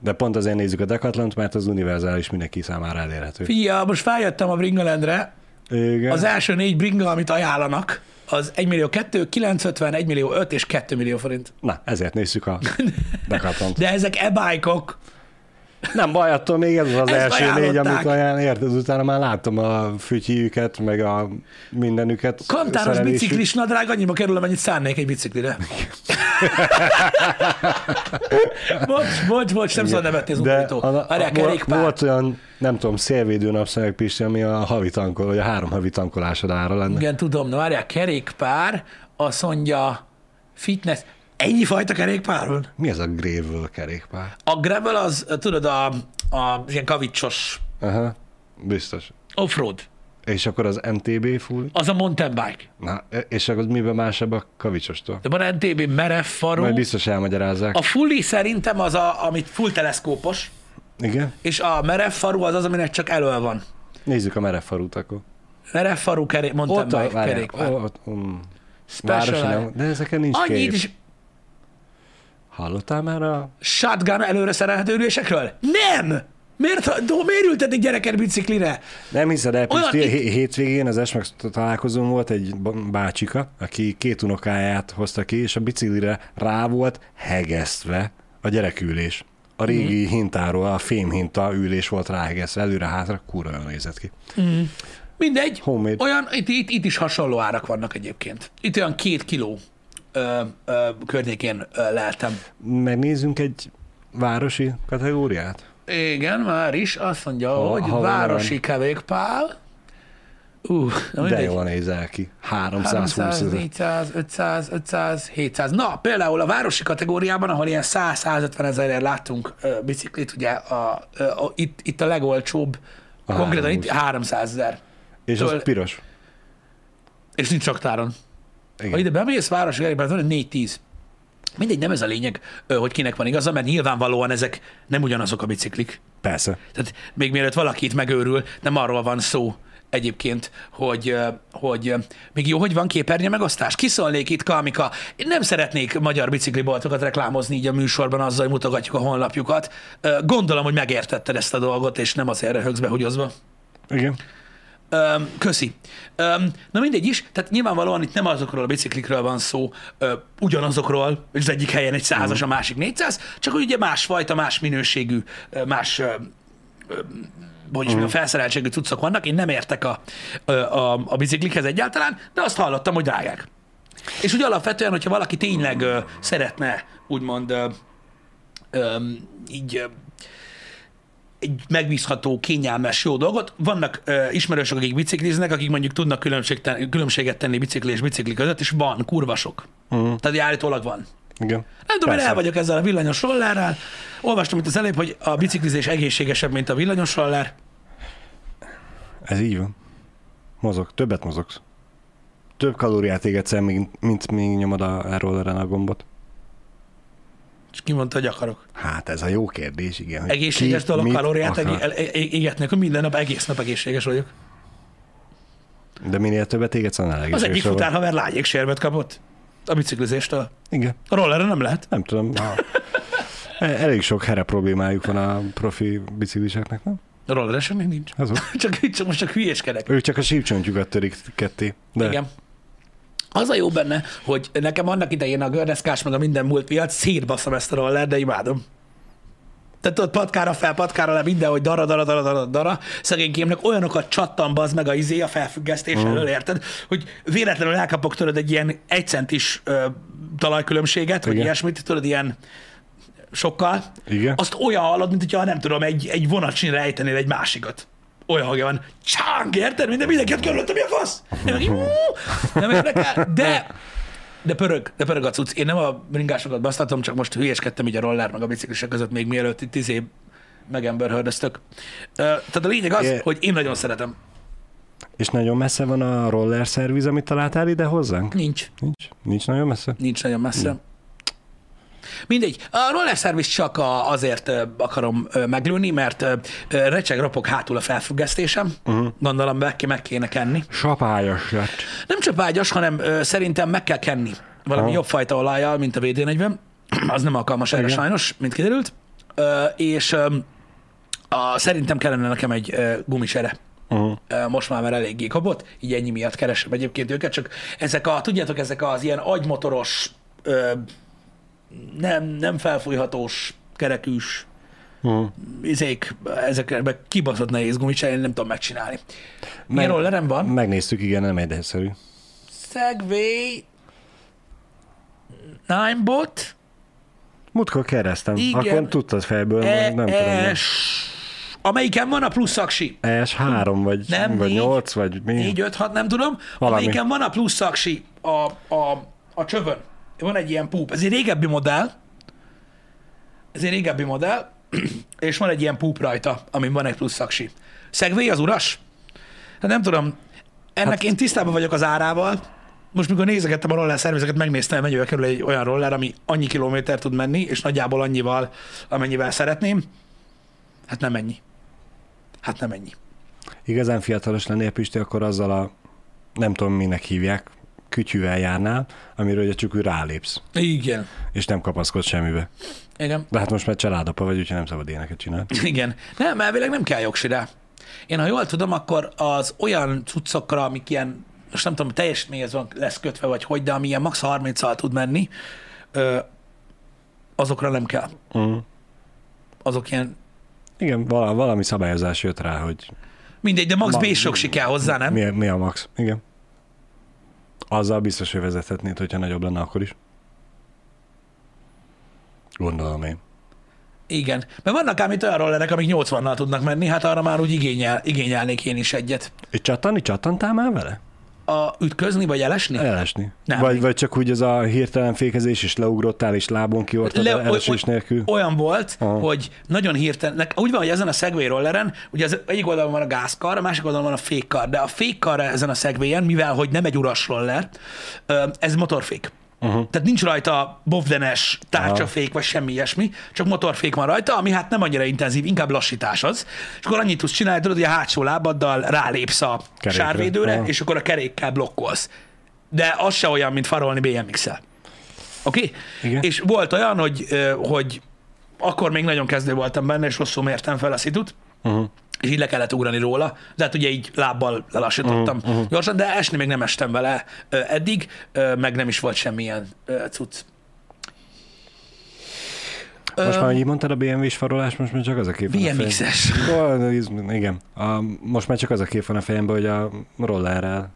De pont azért nézzük a Decathlont, mert az univerzális mindenki számára elérhető. Fia, most feljöttem a Bringa Landre, Igen. az első négy bringa, amit ajánlanak, az 1 millió 2, 950, 1 millió 5 és 2 millió forint. Na, ezért nézzük a Decathlont. De ezek e-bike-ok. Nem baj, attól még ez az, az Ezt első négy, amit ajánl, érted? Utána már láttam a fütyjüket, meg a mindenüket. Szerelésük. biciklis nadrág annyiba kerül, amennyit szánnék egy biciklire. bocs, bocs, bocs, nem szabad nevetni az De a, Várjál, a, kerékpár. volt olyan, nem tudom, szélvédő napszemeg Pisti, ami a havi tankol, vagy a három havi tankolásod ára lenne. Igen, tudom, na várjál, kerékpár, azt mondja fitness. Ennyi fajta kerékpár van? Mi ez a gravel kerékpár? A gravel az, tudod, a, a ilyen kavicsos Aha, biztos. offroad. És akkor az MTB full? Az a mountain bike. Na, és akkor miben másabb a kavicsostól? De van NTB merev farú. Majd biztos elmagyarázzák. A fully szerintem az, a, amit full teleszkópos, Igen? és a merev farú az az, aminek csak elől van. Nézzük a merev farút akkor. Merev farú keré, mountain Ott a, bike várjál, kerékpár. ott, um, városi nem, de ezeken nincs Annyit is Hallottál már a... shotgun előre szerelhető ülésekről? Nem! Miért, do, miért ültetik gyereket biciklire? Nem hiszed el, Olyan Pisti, itt- hétvégén az Esmax találkozón volt egy bácsika, aki két unokáját hozta ki, és a biciklire rá volt hegesztve a gyerekülés. A régi Mhm. hintáról, a fémhinta ülés volt ráhegesztve, előre-hátra, kurva jól nézett ki. Mindegy. Homemade. Olyan, itt, itt, itt is hasonló árak vannak egyébként. Itt olyan két kiló ö, ö, környékén ö, leltem. Megnézzünk egy városi kategóriát? Igen, már is. Azt mondja, Ha- hogy ha városi kerékpár. Uh, na De jól nézel ki. 320 300, ezer. 400, 500, 500, 700. Na, például a városi kategóriában, ahol ilyen 100-150 ezerért láttunk ö, biciklit, ugye a, ö, a, itt, itt a legolcsóbb, A konkrétan itt 320. 300 ezer. És Től- az piros. És nincs raktáron. Ha Igen. ide bemész városi kerékpár, van 4-10. Mindegy, nem ez a lényeg, hogy kinek van igaza, mert nyilvánvalóan ezek nem ugyanazok a biciklik. Persze. Tehát még mielőtt valakit megőrül, nem arról van szó egyébként, hogy, hogy még jó, hogy van képernyő megosztás. Kiszólnék itt, Kalmika. Én nem szeretnék magyar bicikliboltokat reklámozni így a műsorban azzal, hogy mutogatjuk a honlapjukat. Gondolom, hogy megértetted ezt a dolgot, és nem azért röhögsz behúgyozva. Igen. Öm, köszi. Öm, na mindegy is, tehát nyilvánvalóan itt nem azokról a biciklikről van szó, ö, ugyanazokról, és az egyik helyen egy százas, a másik 400, csak hogy ugye másfajta, más minőségű, ö, más ö, ö, hogy is mondjam, felszereltségű cuccok vannak. Én nem értek a, ö, a, a biciklikhez egyáltalán, de azt hallottam, hogy drágák. És ugye alapvetően, hogyha valaki tényleg ö, szeretne, úgymond ö, ö, így egy megbízható, kényelmes, jó dolgot. Vannak ö, ismerősök, akik bicikliznek, akik mondjuk tudnak különbség különbséget tenni bicikli és bicikli között, és van, kurvasok. Uh-huh. Tehát állítólag van. Igen. Nem tudom, én el vagyok ezzel a villanyos rollerrel. Olvastam itt az előbb, hogy a biciklizés egészségesebb, mint a villanyos roller. Ez így van. Mozog, többet mozogsz. Több kalóriát égetsz el, mint, mint még nyomod a rolleren a gombot. És ki mondta, hogy akarok. Hát ez a jó kérdés, igen. hogy Egészséges dolog kalóriát el- e- égetni, akkor minden nap, egész nap egészséges vagyok. De minél többet égetsz, annál Az egészségesebb egyik vagy. futárhaver lágyéksérvet kapott a biciklizéstől. Igen, A rollerre nem lehet. nem tudom. A... Elég sok here problémájuk van a profi bicikliseknek, nem? A rolleresen még nincs. Azok. Csak, csak most csak hülyéskedek. Ők csak a sípcsontjukat törik ketté. De Igen. Az a jó benne, hogy nekem annak idején a gördeszkás, meg a minden múlt miatt szétbaszom ezt a roller, de imádom. Tehát ott patkára fel, patkára le, minden, hogy dara, dara, dara, dara, dara. Szegénykémnek olyanokat csattan bazd meg a izé a felfüggesztés Mm. elől, érted? Hogy véletlenül elkapok tőled egy ilyen egy centis ö, talajkülönbséget, vagy Igen. ilyesmit, tudod, ilyen sokkal. Igen. Azt olyan hallod, mint hogyha nem tudom, egy, egy vonatsin rejtenél egy másikat. Olyan hangja van, csáng, érted? Minden, mindenki körülöttem, mi a fasz? Én meg, "Ú!" nem érdekel, de de pörög, de pörög a cucc. Én nem a bringásokat basztatom, csak most hülyeskedtem így a roller meg a biciklisek között még mielőtt itt izé megemberhördöztök. Tehát a lényeg az, É. hogy én nagyon szeretem. És nagyon messze van a roller szerviz, amit találtál ide hozzánk? Nincs. Nincs? Nincs nagyon messze? Nincs nagyon messze. Mindegy. A roller service csak a, azért akarom meglőni, mert recseg ropog hátul a felfüggesztésem. Uh-huh. Gondolom be, meg kéne kenni. Sapályos lett. Nem csak vágyas, hanem szerintem meg kell kenni valami Aha. jobb fajta olajjal, mint a VD40. Az nem alkalmas erre Igen. sajnos, mint kiderült. És a, szerintem kellene nekem egy gumisere. Uh-huh. Most már már eléggé kapott, így ennyi miatt keresem egyébként őket, csak ezek a, tudjátok, ezek az ilyen agymotoros, ö, nem, nem felfújhatós, kerekűs, Uh-huh. izék, ezekre kibaszott nehéz gumicseré, én nem tudom megcsinálni. Milyen Meg- rollerem van? Megnéztük, igen, nem egyszerű. Segway Ninebot Múltkor keresztem. Igen. Akkor tudtad fejből, E- nem tudom. ES, amelyiken van a plusz aksi. ES3, vagy, Nem, vagy négy. 8, vagy mi? 4, 5, 6, nem tudom. Valami. Amelyiken van a plusz aksi a, a, a csövön. Van egy ilyen púp. Ez egy régebbi modell. Ez egy régebbi modell, és van egy ilyen púp rajta, amin van egy plusz aksi. Segway az uras? Hát nem tudom. Ennek hát... én tisztában vagyok az árával. Most, mikor nézegettem a roller szervizeket, megnéztem, mennyivel kerül egy olyan roller, ami annyi kilométer tud menni, és nagyjából annyival, amennyivel szeretném. Hát nem ennyi. Hát nem ennyi. Igazán fiatalos lennél, Pisti, akkor azzal a, nem tudom, minek hívják, kütyűvel járnál, amiről ugye csak úgy rálépsz, Igen. és nem kapaszkodsz semmibe. Igen. De hát most már családapa vagy, úgyhogy nem szabad éneket csinálni. Igen. Nem, elvileg nem kell jogsi rá. Én, ha jól tudom, akkor az olyan cuccokra, amik ilyen, most nem tudom, teljesítményhez van lesz kötve, vagy hogy, de ami ilyen max. 30-al tud menni, ö, azokra nem kell. Uh-huh. Azok ilyen, Igen, vala, valami szabályozás jött rá, hogy mindegy, de max Ma- B soksi kell hozzá, nem? mi, mi a max. Igen. Azzal biztos, hogy vezethetnéd, hogyha nagyobb lenne akkor is. Gondolom én. Igen. Mert vannak ám itt olyan rollerek, amik 80-nal tudnak menni, hát arra már úgy igényel, igényelnék én is egyet. És csattani, csattantál már vele? A ütközni vagy elesni? Elesni. Nem. Vagy, vagy csak úgy az a hirtelen fékezés, és leugrottál, és lábon kiortad Le- Le, elesés oly- nélkül. Olyan volt, Aha. hogy nagyon hirtelen, úgy van, hogy ezen a Segway rolleren, ugye az egyik oldalon van a gázkar, a másik oldalon van a fékkar, de a fékkar ezen a Segwayen, mivel hogy nem egy uras roller, ez motorfék. Uh-huh. Tehát nincs rajta bovdenes tárcsafék, vagy semmi ilyesmi, csak motorfék van rajta, ami hát nem annyira intenzív, inkább lassítás az. És akkor annyit tudsz csinálni, tudod, hogy a hátsó lábaddal rálépsz a Kerékre. sárvédőre, Aha. és akkor a kerékkel blokkolsz. De az se olyan, mint farolni BMX-el. Oké? Okay? És volt olyan, hogy, hogy akkor még nagyon kezdő voltam benne, és rosszul mértem fel a szitut, Uh-huh. És így le kellett ugrani róla, de hát ugye így lábbal lelassítottam uh-huh. gyorsan, de esni még nem estem vele eddig, meg nem is volt semmilyen cucc. Most már, így mondtad a BMW-s farolás, most már csak az a kép van a fejem- BMX-es. Igen. A, most már csak az a kép van a fejemben, hogy a rollerrel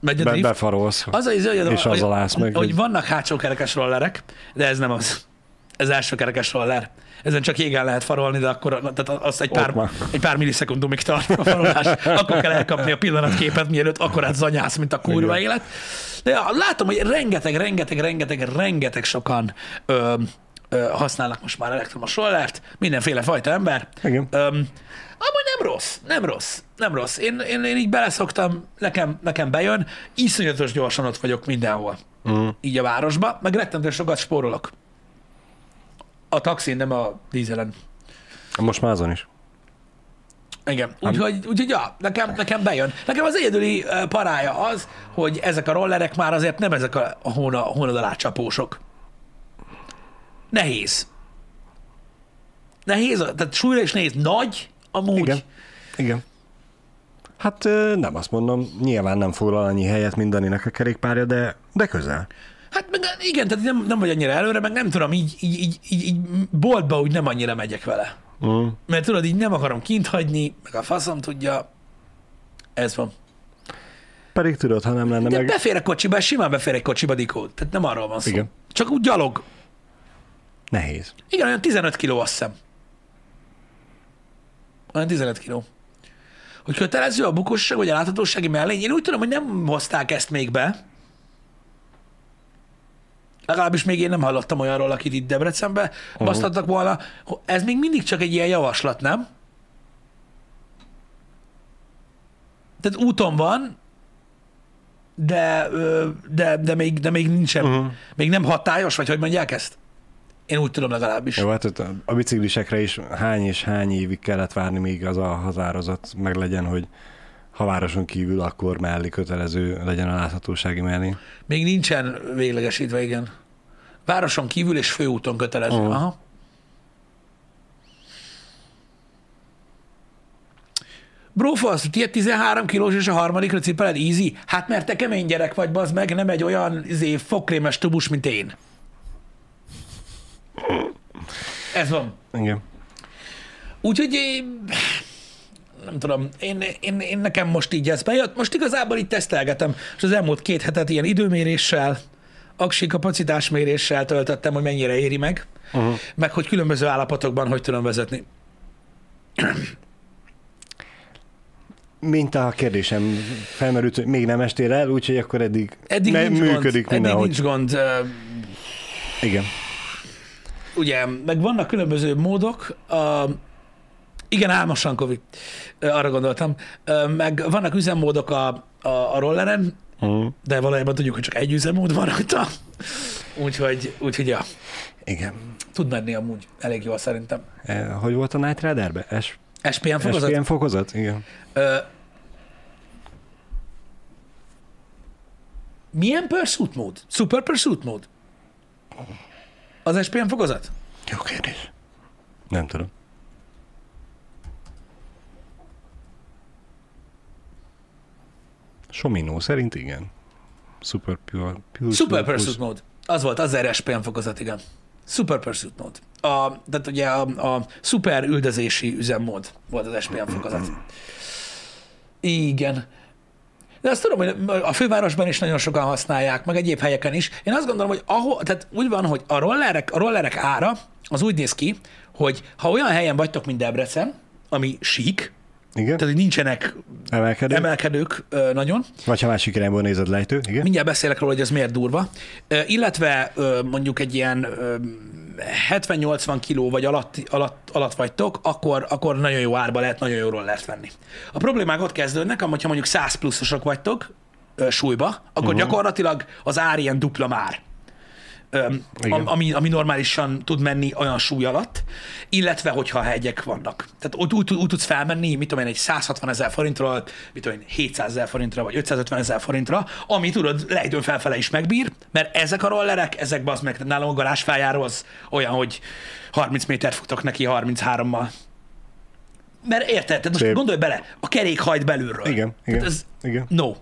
Megy a be, drift. befarolsz. Az az, izé, hogy, és hogy, azzal állsz meg, hogy hogy- vannak hátsó kerekes rollerek, de ez nem az. Ez első kerekes roller. Ezen csak jégen lehet farolni, de akkor tehát az egy pár, egy pár millisekundumig tart a farolás. Akkor kell elkapni a pillanatképet, mielőtt akkor át zanyász, mint a kurva élet. De ja, látom, hogy rengeteg, rengeteg, rengeteg, rengeteg sokan ö, ö, használnak most már elektromos rollert, mindenféle fajta ember. Igen. Öm, amúgy nem rossz, nem rossz, nem rossz. Én, én, én így beleszoktam, nekem, nekem bejön, iszonyatos gyorsan ott vagyok mindenhol. Mm. Így a városba, meg rettentően sokat spórolok. A taxin, nem a dízelen. Most már azon is. Igen, úgyhogy, úgyhogy ja, nekem, nekem bejön. Nekem az egyedüli parája az, hogy ezek a rollerek már azért nem ezek a hóna, hónad alá csapósok. Nehéz. Nehéz, tehát súlyra is nehéz. Nagy, amúgy. Igen. Igen. Hát nem azt mondom, nyilván nem foglal annyi helyet, mint Daninek a kerékpárja, de, de közel. Hát meg igen, tehát nem, nem vagy annyira előre, meg nem tudom, így, így, így, így, így boltba úgy nem annyira megyek vele. Mm. Mert tudod, így nem akarom kint hagyni, meg a faszom tudja. Ez van. Pedig tudod, ha nem lenne De meg... befér a kocsiba, simán befér egy kocsiba, Dikó. Tehát nem arról van szó. Igen. Csak úgy gyalog. Nehéz. Igen, olyan 15 kiló, azt hiszem. Olyan 15 kiló. Hogy kötelező a bukósság vagy a láthatósági mellény, én úgy tudom, hogy nem hozták ezt még be. Legalábbis még én nem hallottam olyanról, akit itt Debrecenbe uh-huh. basztattak volna. Ez még mindig csak egy ilyen javaslat, nem? Tehát úton van, de, de, de, még, de még nincsen, uh-huh. még nem hatályos, vagy hogy mondják ezt? Én úgy tudom legalábbis. Jó, hát a- biciklisekre is hány és hány évig kellett várni, még az a határozat meg legyen, hogy ha városon kívül, akkor mellé kötelező legyen a láthatósági mellé. Még nincsen véglegesítve, igen. Városon kívül és főúton kötelező. Aha. Aha. Brófasz, tiéd 13 kilós és a harmadikra cipeled easy? Hát mert te kemény gyerek vagy, bazd meg, nem egy olyan izé, fogkrémes tubus, mint én. Ez van. Igen. Úgyhogy nem tudom, én, én, én, nekem most így ez bejött. Most igazából itt tesztelgetem, és az elmúlt két hetet ilyen időméréssel, aksi kapacitásméréssel töltöttem, hogy mennyire éri meg, Uh-huh. meg hogy különböző állapotokban hogy tudom vezetni. Mint a kérdésem felmerült, hogy még nem estél el, úgyhogy akkor eddig, Eddig ne, nincs működik gond, eddig mindenhogy. nincs gond. Igen. Ugye, meg vannak különböző módok, a, igen, álmosan, Kovi, arra gondoltam, meg vannak üzemmódok a, a, a rolleren, Uh-huh. de valójában tudjuk, hogy csak egy üzemmód van rajta. Úgyhogy, úgyhogy ja, Igen. tud menni amúgy elég jól szerintem. E, hogy volt a Night Riderbe? S- SPM fokozat? SPM fokozat? Igen. Ö, milyen pursuit mód? Super pursuit mód? Az SPM fokozat? Jó kérdés. Nem tudom. Sominó szerint igen. Super Pure. pure Super Pure pursuit mód. Az volt, az erre SPM fokozat, igen. Super pursuit mód. A, tehát ugye a, a szuper üldözési üzemmód volt az SPM fokozat. Igen. De azt tudom, hogy a fővárosban is nagyon sokan használják, meg egyéb helyeken is. Én azt gondolom, hogy ahol, tehát úgy van, hogy a rollerek, a rollerek ára az úgy néz ki, hogy ha olyan helyen vagytok, mint Debrecen, ami sík, Igen? tehát hogy nincsenek Emelkedő? emelkedők ö, nagyon, Vagy ha másik irányból nézed lejtő, igen? Mindjárt beszélek róla, hogy ez miért durva. Ö, Illetve ö, mondjuk egy ilyen ö, 70-80 kiló vagy alatt, alatt, alatt vagytok, akkor, akkor nagyon jó árba lehet nagyon jó rollert venni. A problémák ott kezdődnek, hogyha mondjuk 100 pluszosok vagytok súlyba, akkor uh-huh. gyakorlatilag az ár ilyen dupla már. Igen. am- ami, ami normálisan tud menni olyan súly alatt, illetve hogyha hegyek vannak. Tehát úgy, úgy, úgy tudsz felmenni, mit tudom én, egy 160 ezer forintról, mit tudom én, 700 ezer forintra, vagy 550 ezer forintra, ami tudod, lejtőn felfele is megbír, mert ezek a rollerek, ezek az meg, nálam a garázsfájáról az olyan, hogy 30 métert futok neki 33-mal. Mert érted? Tehát most Szép. gondolj bele, a kerék hajt belülről. Igen, igen, Tehát ez, igen. no.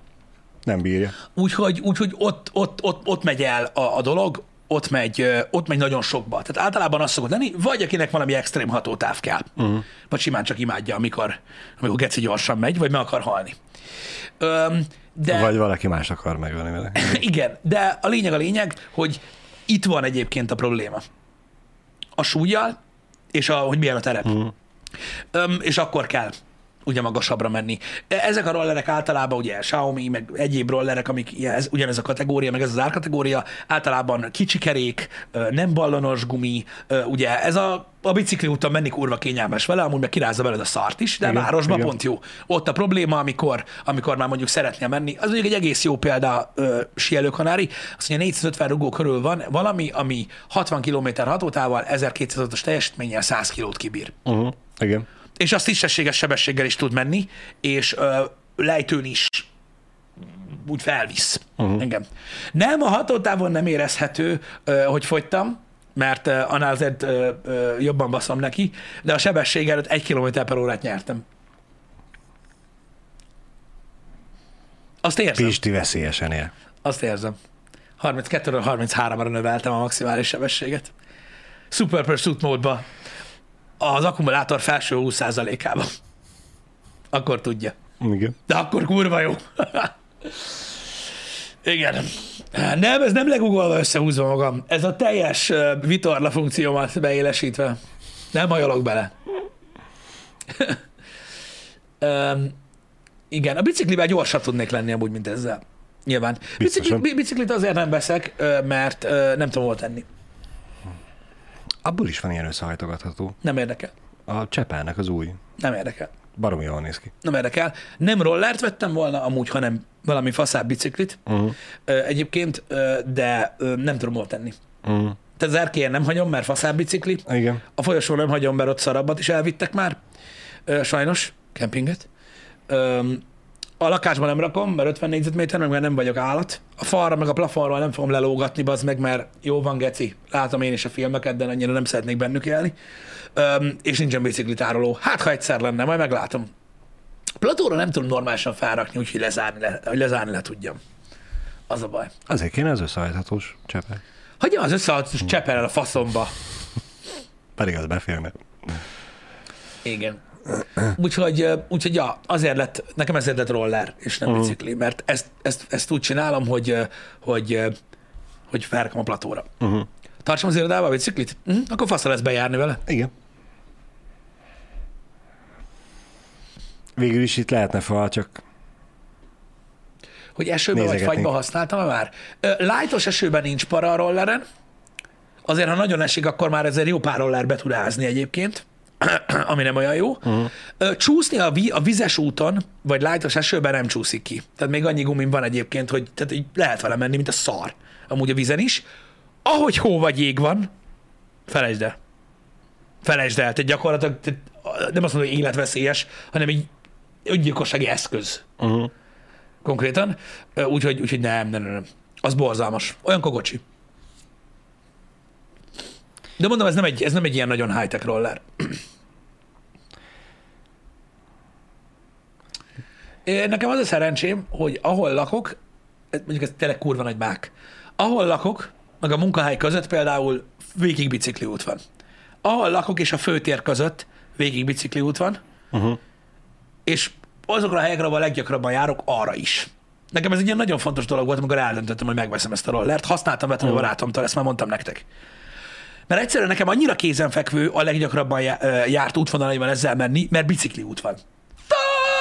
Nem bírja. Úgyhogy, úgyhogy ott, ott, ott, ott megy el a, a dolog, ott megy, ott megy nagyon sokba. Tehát általában az szokott lenni, vagy akinek valami extrém hatótáv kell. Uh-huh. Vagy simán csak imádja, amikor, amikor geci gyorsan megy, vagy meg akar halni. Öm, de Vagy valaki más akar megölni vele. igen, de a lényeg a lényeg, hogy itt van egyébként a probléma. A súlyjal, és a, hogy milyen a terep. Mhm. Öm, és akkor kell ugye magasabbra menni. E- Ezek a rollerek általában ugye Xiaomi, meg egyéb rollerek, amik ilyen, ez, ugyanez a kategória, meg ez az árkategória, általában kicsi kerék, nem ballonos gumi, ugye ez a, a bicikli úton menni kurva kényelmes vele, amúgy meg kirázza veled a szart is, de Igen, városban igen. pont jó. Ott a probléma, amikor, amikor már mondjuk szeretnél menni, az mondjuk egy egész jó példa ö, sielőkanári, azt mondja 450 rugó körül van valami, ami 60 km hatótával, 1200-os teljesítménnyel 100 kilót kibír. Uh-huh. Igen. És azt tisztességes sebességgel is tud menni, és ö, lejtőn is úgy felvisz uh-huh. engem. Nem, a hatótávon nem érezhető, ö, hogy fogytam, mert ö, annál azért ö, ö, jobban baszom neki, de a sebesség előtt egy km per órát nyertem. Azt érzem. Pisti veszélyesen él. Azt érzem. 32-ről 33-ra növeltem a maximális sebességet. Super Pursuit módba. Az akkumulátor felső 20%-ába. Akkor tudja. Igen. De akkor kurva jó. Igen. Nem, ez nem legugolva összehúzva magam. Ez a teljes vitorla funkciómat beélesítve. Nem hajolok bele. um, igen, a biciklivel gyorsabb tudnék lenni amúgy, mint ezzel. Nyilván. Bicikli, biciklit azért nem veszek, mert nem tudom hol tenni. Abból is van ilyen összehajtogatható. Nem érdekel. A Csepelnek az új. Nem érdekel. Baromi jól néz ki. Nem érdekel. Nem rollert vettem volna, amúgy, hanem valami faszább biciklit. Uh-huh. Egyébként, de nem tudom hol tenni. Uh-huh. Tehát az erkélyen nem hagyom, mert faszább bicikli. Igen. A folyosón nem hagyom, mert ott szarabbat is elvittek már. Sajnos, kempinget. A lakásban nem rakom, mert 50 négyzetméter, meg mert nem vagyok állat. A falra, meg a plafonról nem fogom lelógatni, bazd meg, mert jó van, geci. Látom én is a filmeket, de annyira nem szeretnék bennük élni. Ö, és nincsen biciklitároló. Hát, ha egyszer lenne, majd meglátom. Platóra nem tudom normálisan felrakni, úgyhogy lezárni le, hogy lezárni le tudjam. Az a baj. Azért kéne az összehajthatós csepe. Hagyja az összeadsz csepel el a faszomba. Pedig az beférne. Igen. Úgyhogy, úgyhogy ja, azért lett, nekem ezért lett roller, és nem bicikli, mert ezt, ezt, ezt úgy csinálom, hogy, hogy, hogy felrakom a platóra. Uh-huh. Tartsam az irodába a biciklit? Uh-huh. Akkor fasza lesz bejárni vele. Igen. Végül is itt lehetne fal, csak Hogy esőben vagy fagyba használtam már? Ö, Lightos esőben nincs para a rolleren. Azért, ha nagyon esik, akkor már ezért jó pár roller be tud ázni egyébként, ami nem olyan jó. Uh-huh. Csúszni a, vi- a vizes úton, vagy lightos esőben nem csúszik ki. Tehát még annyi gumim van egyébként, hogy tehát így lehet vele menni, mint a szar. Amúgy a vizen is. Ahogy hó vagy jég van, felejtsd el. Felejtsd el. Tehát gyakorlatilag tehát nem azt mondom, hogy életveszélyes, hanem egy öngyilkossági eszköz uh-huh. konkrétan, úgyhogy, úgyhogy nem, nem, nem, nem. Az borzalmas. Olyan kogocsi. De mondom, ez nem egy, ez nem egy ilyen nagyon high-tech roller. Nekem az a szerencsém, hogy ahol lakok, mondjuk ez tényleg kurva nagy mák, ahol lakok, meg a munkahely között például végig bicikliút van. Ahol lakok és a főtér között végig bicikliút van, Uh-huh. és azokra a helyekre, ahol a leggyakrabban járok, arra is. Nekem ez egy ilyen nagyon fontos dolog volt, amikor eldöntöttem, hogy megveszem ezt a rollert. Használtam vettem a barátomtól, ezt már mondtam nektek. Mert egyszerűen nekem annyira kézenfekvő a leggyakrabban járt útvonalaival ezzel menni, mert bicikli út van.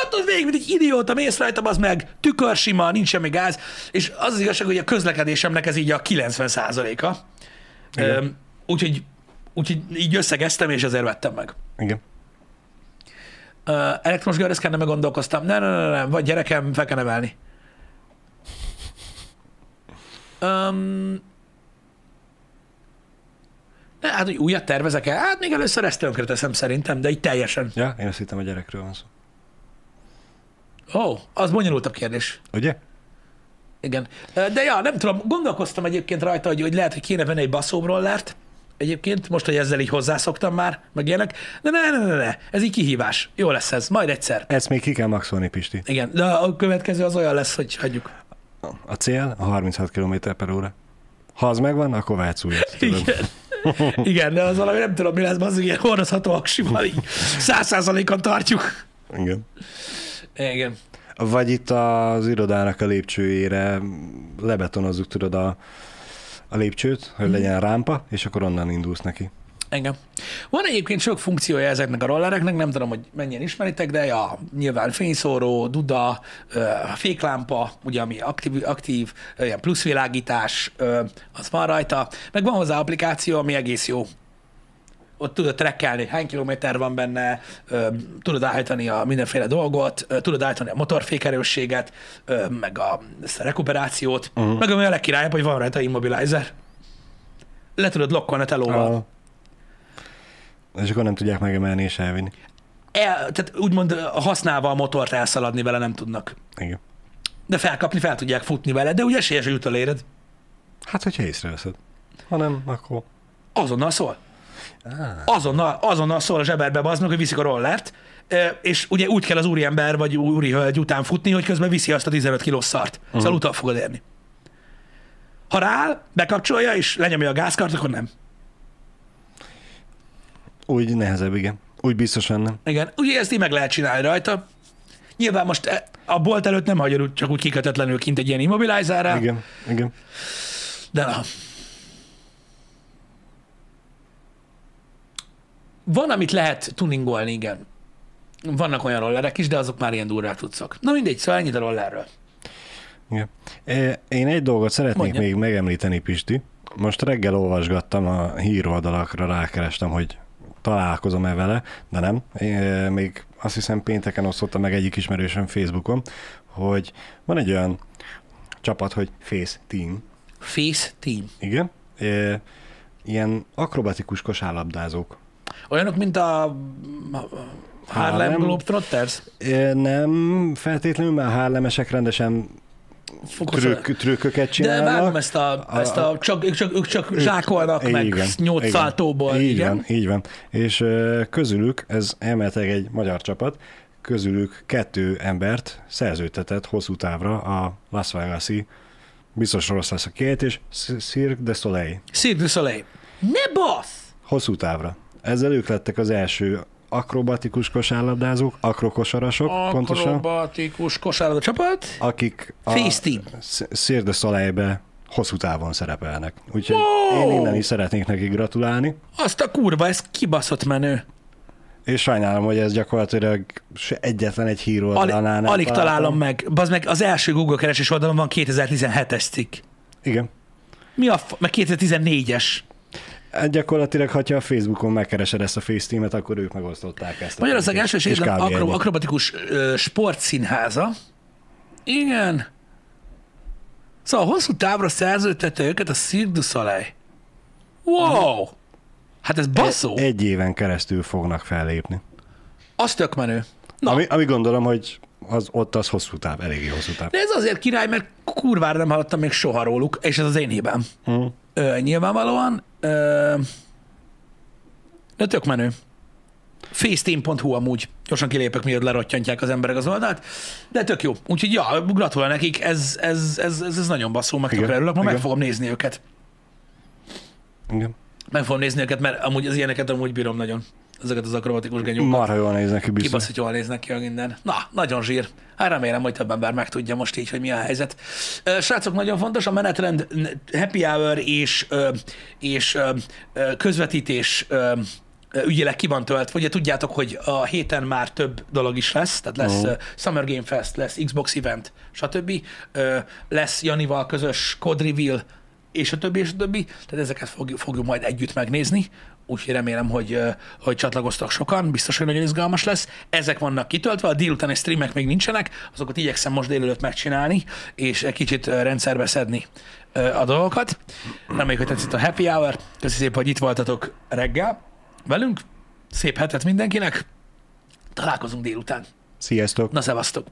Tehát végig, mint egy idióta, mész rajtam, az meg tükör sima, nincs semmi gáz, és az az igazság, hogy a közlekedésemnek ez így a 90%-a. Igen. Öm, Úgyhogy, úgyhogy így összegeztem, és ezért vettem meg. Igen. Uh, elektromos görözkenne meg gondolkoztam. Nem, nem, nem, nem, vagy gyerekem, fel kell nevelni. Um, ne, hát, hogy újat tervezek el? Hát még először ezt tönkre teszem szerintem, de így teljesen. Ja, én azt hittem a gyerekről van szó. Ó, oh, az bonyolultabb kérdés. Ugye? Igen. De ja, nem tudom, gondolkoztam egyébként rajta, hogy, hogy lehet, hogy kéne venni egy baszóbrollert, egyébként, most, hogy ezzel így hozzászoktam már, meg ilyenek. De ne, ne, ne, ne, ez így kihívás. Jó lesz ez, majd egyszer. Ezt még ki kell maxolni, Pisti. Igen, de a következő az olyan lesz, hogy hagyjuk. A cél a 36 km per óra. Ha az megvan, akkor vehetsz újat. Igen. Igen, de az valami nem tudom, mi lesz, az ilyen hordozható aksival így száz százalékon tartjuk. Igen. Igen. Vagy itt az irodának a lépcsőjére lebetonozzuk, tudod, a, a lépcsőt, hogy legyen rámpa, és akkor onnan indulsz neki. Engem. Van egyébként sok funkciója ezeknek a rollereknek, nem tudom, hogy mennyien ismeritek, de ja, nyilván fényszóró, duda, féklámpa, ugye ami aktív, aktív ilyen pluszvilágítás, az van rajta, meg van hozzá applikáció, ami egész jó. Ott tudod trekkelni, hány kilométer van benne, tudod állítani a mindenféle dolgot, tudod állítani a motorfékerősséget, meg a, ezt a rekuperációt, uh-huh. meg ami a legkirályabb, hogy van rajta immobilizer. Le tudod lokkolni a telóval. A... És akkor nem tudják megemelni és elvinni. el, tehát úgymond használva a motort elszaladni vele nem tudnak. Igen. De felkapni fel tudják futni vele, de ugye esélyes, hogy utoléred. Hát, hogyha észreveszed. Ha nem, akkor... Azonnal szól. Azonnal, azonnal szól a zseberbe baznak, hogy viszik a rollert, és ugye úgy kell az úriember vagy úri hölgy után futni, hogy közben viszi azt a 15 kilós szart. Uh-huh. Szóval utal fogod érni. Ha rááll, bekapcsolja és lenyomja a gázkart, akkor nem. Úgy nehezebb, igen. Úgy biztosan nem. Igen, ugye ezt így meg lehet csinálni rajta. Nyilván most e- a bolt előtt nem hagyod úgy- csak úgy kikötetlenül kint egy ilyen immobilizerrel, Igen, igen. de na. Van, amit lehet tuningolni, igen. Vannak olyan rollerek is, de azok már ilyen durvák tudszak. Na mindegy, szóval ennyit a rollerről. igen. Én egy dolgot szeretnék Mondja. még megemlíteni, Pisti. Most reggel olvasgattam a híroldalakra, rákerestem, hogy találkozom-e vele, de nem. Én, még azt hiszem pénteken osztotta meg egyik ismerősöm Facebookon, hogy van egy olyan csapat, hogy Face Team, Face Team. igen, ilyen akrobatikus kosárlabdázók. Olyanok, mint a a- Harlem Harlem. Globetrotters? Nem feltétlenül, mert a hárlemesek rendesen Fokozol- trükk, trükköket De csinálnak. vágom ezt a, ezt a csak, ők, csak, ők csak zsákolnak meg Igen, nyolc igen. szaltóból. Így igen. van, így van. És közülük, ez elméletileg egy magyar csapat, közülük kettő embert szerződtetett hosszú távra a Las Vegas-i, biztos rossz lesz a két, és Cirque de Soleil. Cirque du Soleil. Ne basz! Hosszú távra. Ezzel ők lettek az első akrobatikus kosárlabdázók, akrokosarasok pontosan, Akrobatikus kosárlabda csapat. akik a Face team. Sz- Cirque de Soleilbe hosszú távon szerepelnek. Úgyhogy Wow! én innen is szeretnék nekik gratulálni. Azt a kurva, ez kibaszott menő. És sajnálom, hogy ez gyakorlatilag egyetlen egy hír Alig, oldalánál nem alig találtam. találom meg. Bazd meg, az első Google keresés oldalon van 2017-es cikk. Igen. Mi a f- meg 2014-es. Hát Gyakorlatilag, ha a Facebookon megkeresed ezt a FaceTeam-et, akkor ők megosztották ezt. Magyarország első És akro, akrobatikus ö, sportszínháza. Igen. Szóval hosszú távra szerződtette őket a Cirque du Soleil. Wow! Hát ez baszó. Egy éven keresztül fognak fellépni. Az tök menő. Na, Ami, ami gondolom, hogy az, ott az hosszú táv, eléggé hosszú táv. de ez azért király, mert kurvára nem hallottam még soha róluk, és ez az én hibám. Mm. Ö, nyilvánvalóan. Ö, de tök menő. Facetime.hu amúgy. Gyorsan kilépek, miért lerottyantják az emberek az oldalt. De tök jó. Úgyhogy ja, gratulál nekik, ez, ez, ez, ez, ez nagyon basszó, meg tökre örülök, ma meg fogom nézni őket. Igen. Meg fogom nézni őket, mert amúgy az ilyeneket amúgy bírom nagyon. Ezeket az akrobatikus genyókat. Marha jól néznek ki biztos. Kibasz, hogy jól néznek ki a minden. Na, nagyon zsír. Hát remélem, hogy több ember megtudja most így, hogy mi a helyzet. Srácok, nagyon fontos, a menetrend happy hour és, és közvetítés ügyileg ki van töltve. Ugye tudjátok, hogy a héten már több dolog is lesz, tehát lesz Mhm. uh Summer Game Fest, lesz Xbox Event, stb. Lesz Janival közös Code Reveal, és a többi, és a többi. Tehát ezeket fogjuk, fogjuk majd együtt megnézni. Úgyhogy remélem, hogy, hogy csatlakoztak sokan, biztos, hogy nagyon izgalmas lesz. Ezek vannak kitöltve, a délutáni streamek még nincsenek, azokat igyekszem most délelőtt megcsinálni, és egy kicsit rendszerbe szedni a dolgokat. Reméljük, hogy tetszett a happy hour. Köszönöm szépen, hogy itt voltatok reggel velünk. Szép hetet mindenkinek. Találkozunk délután. Sziasztok! Na, szevasztok!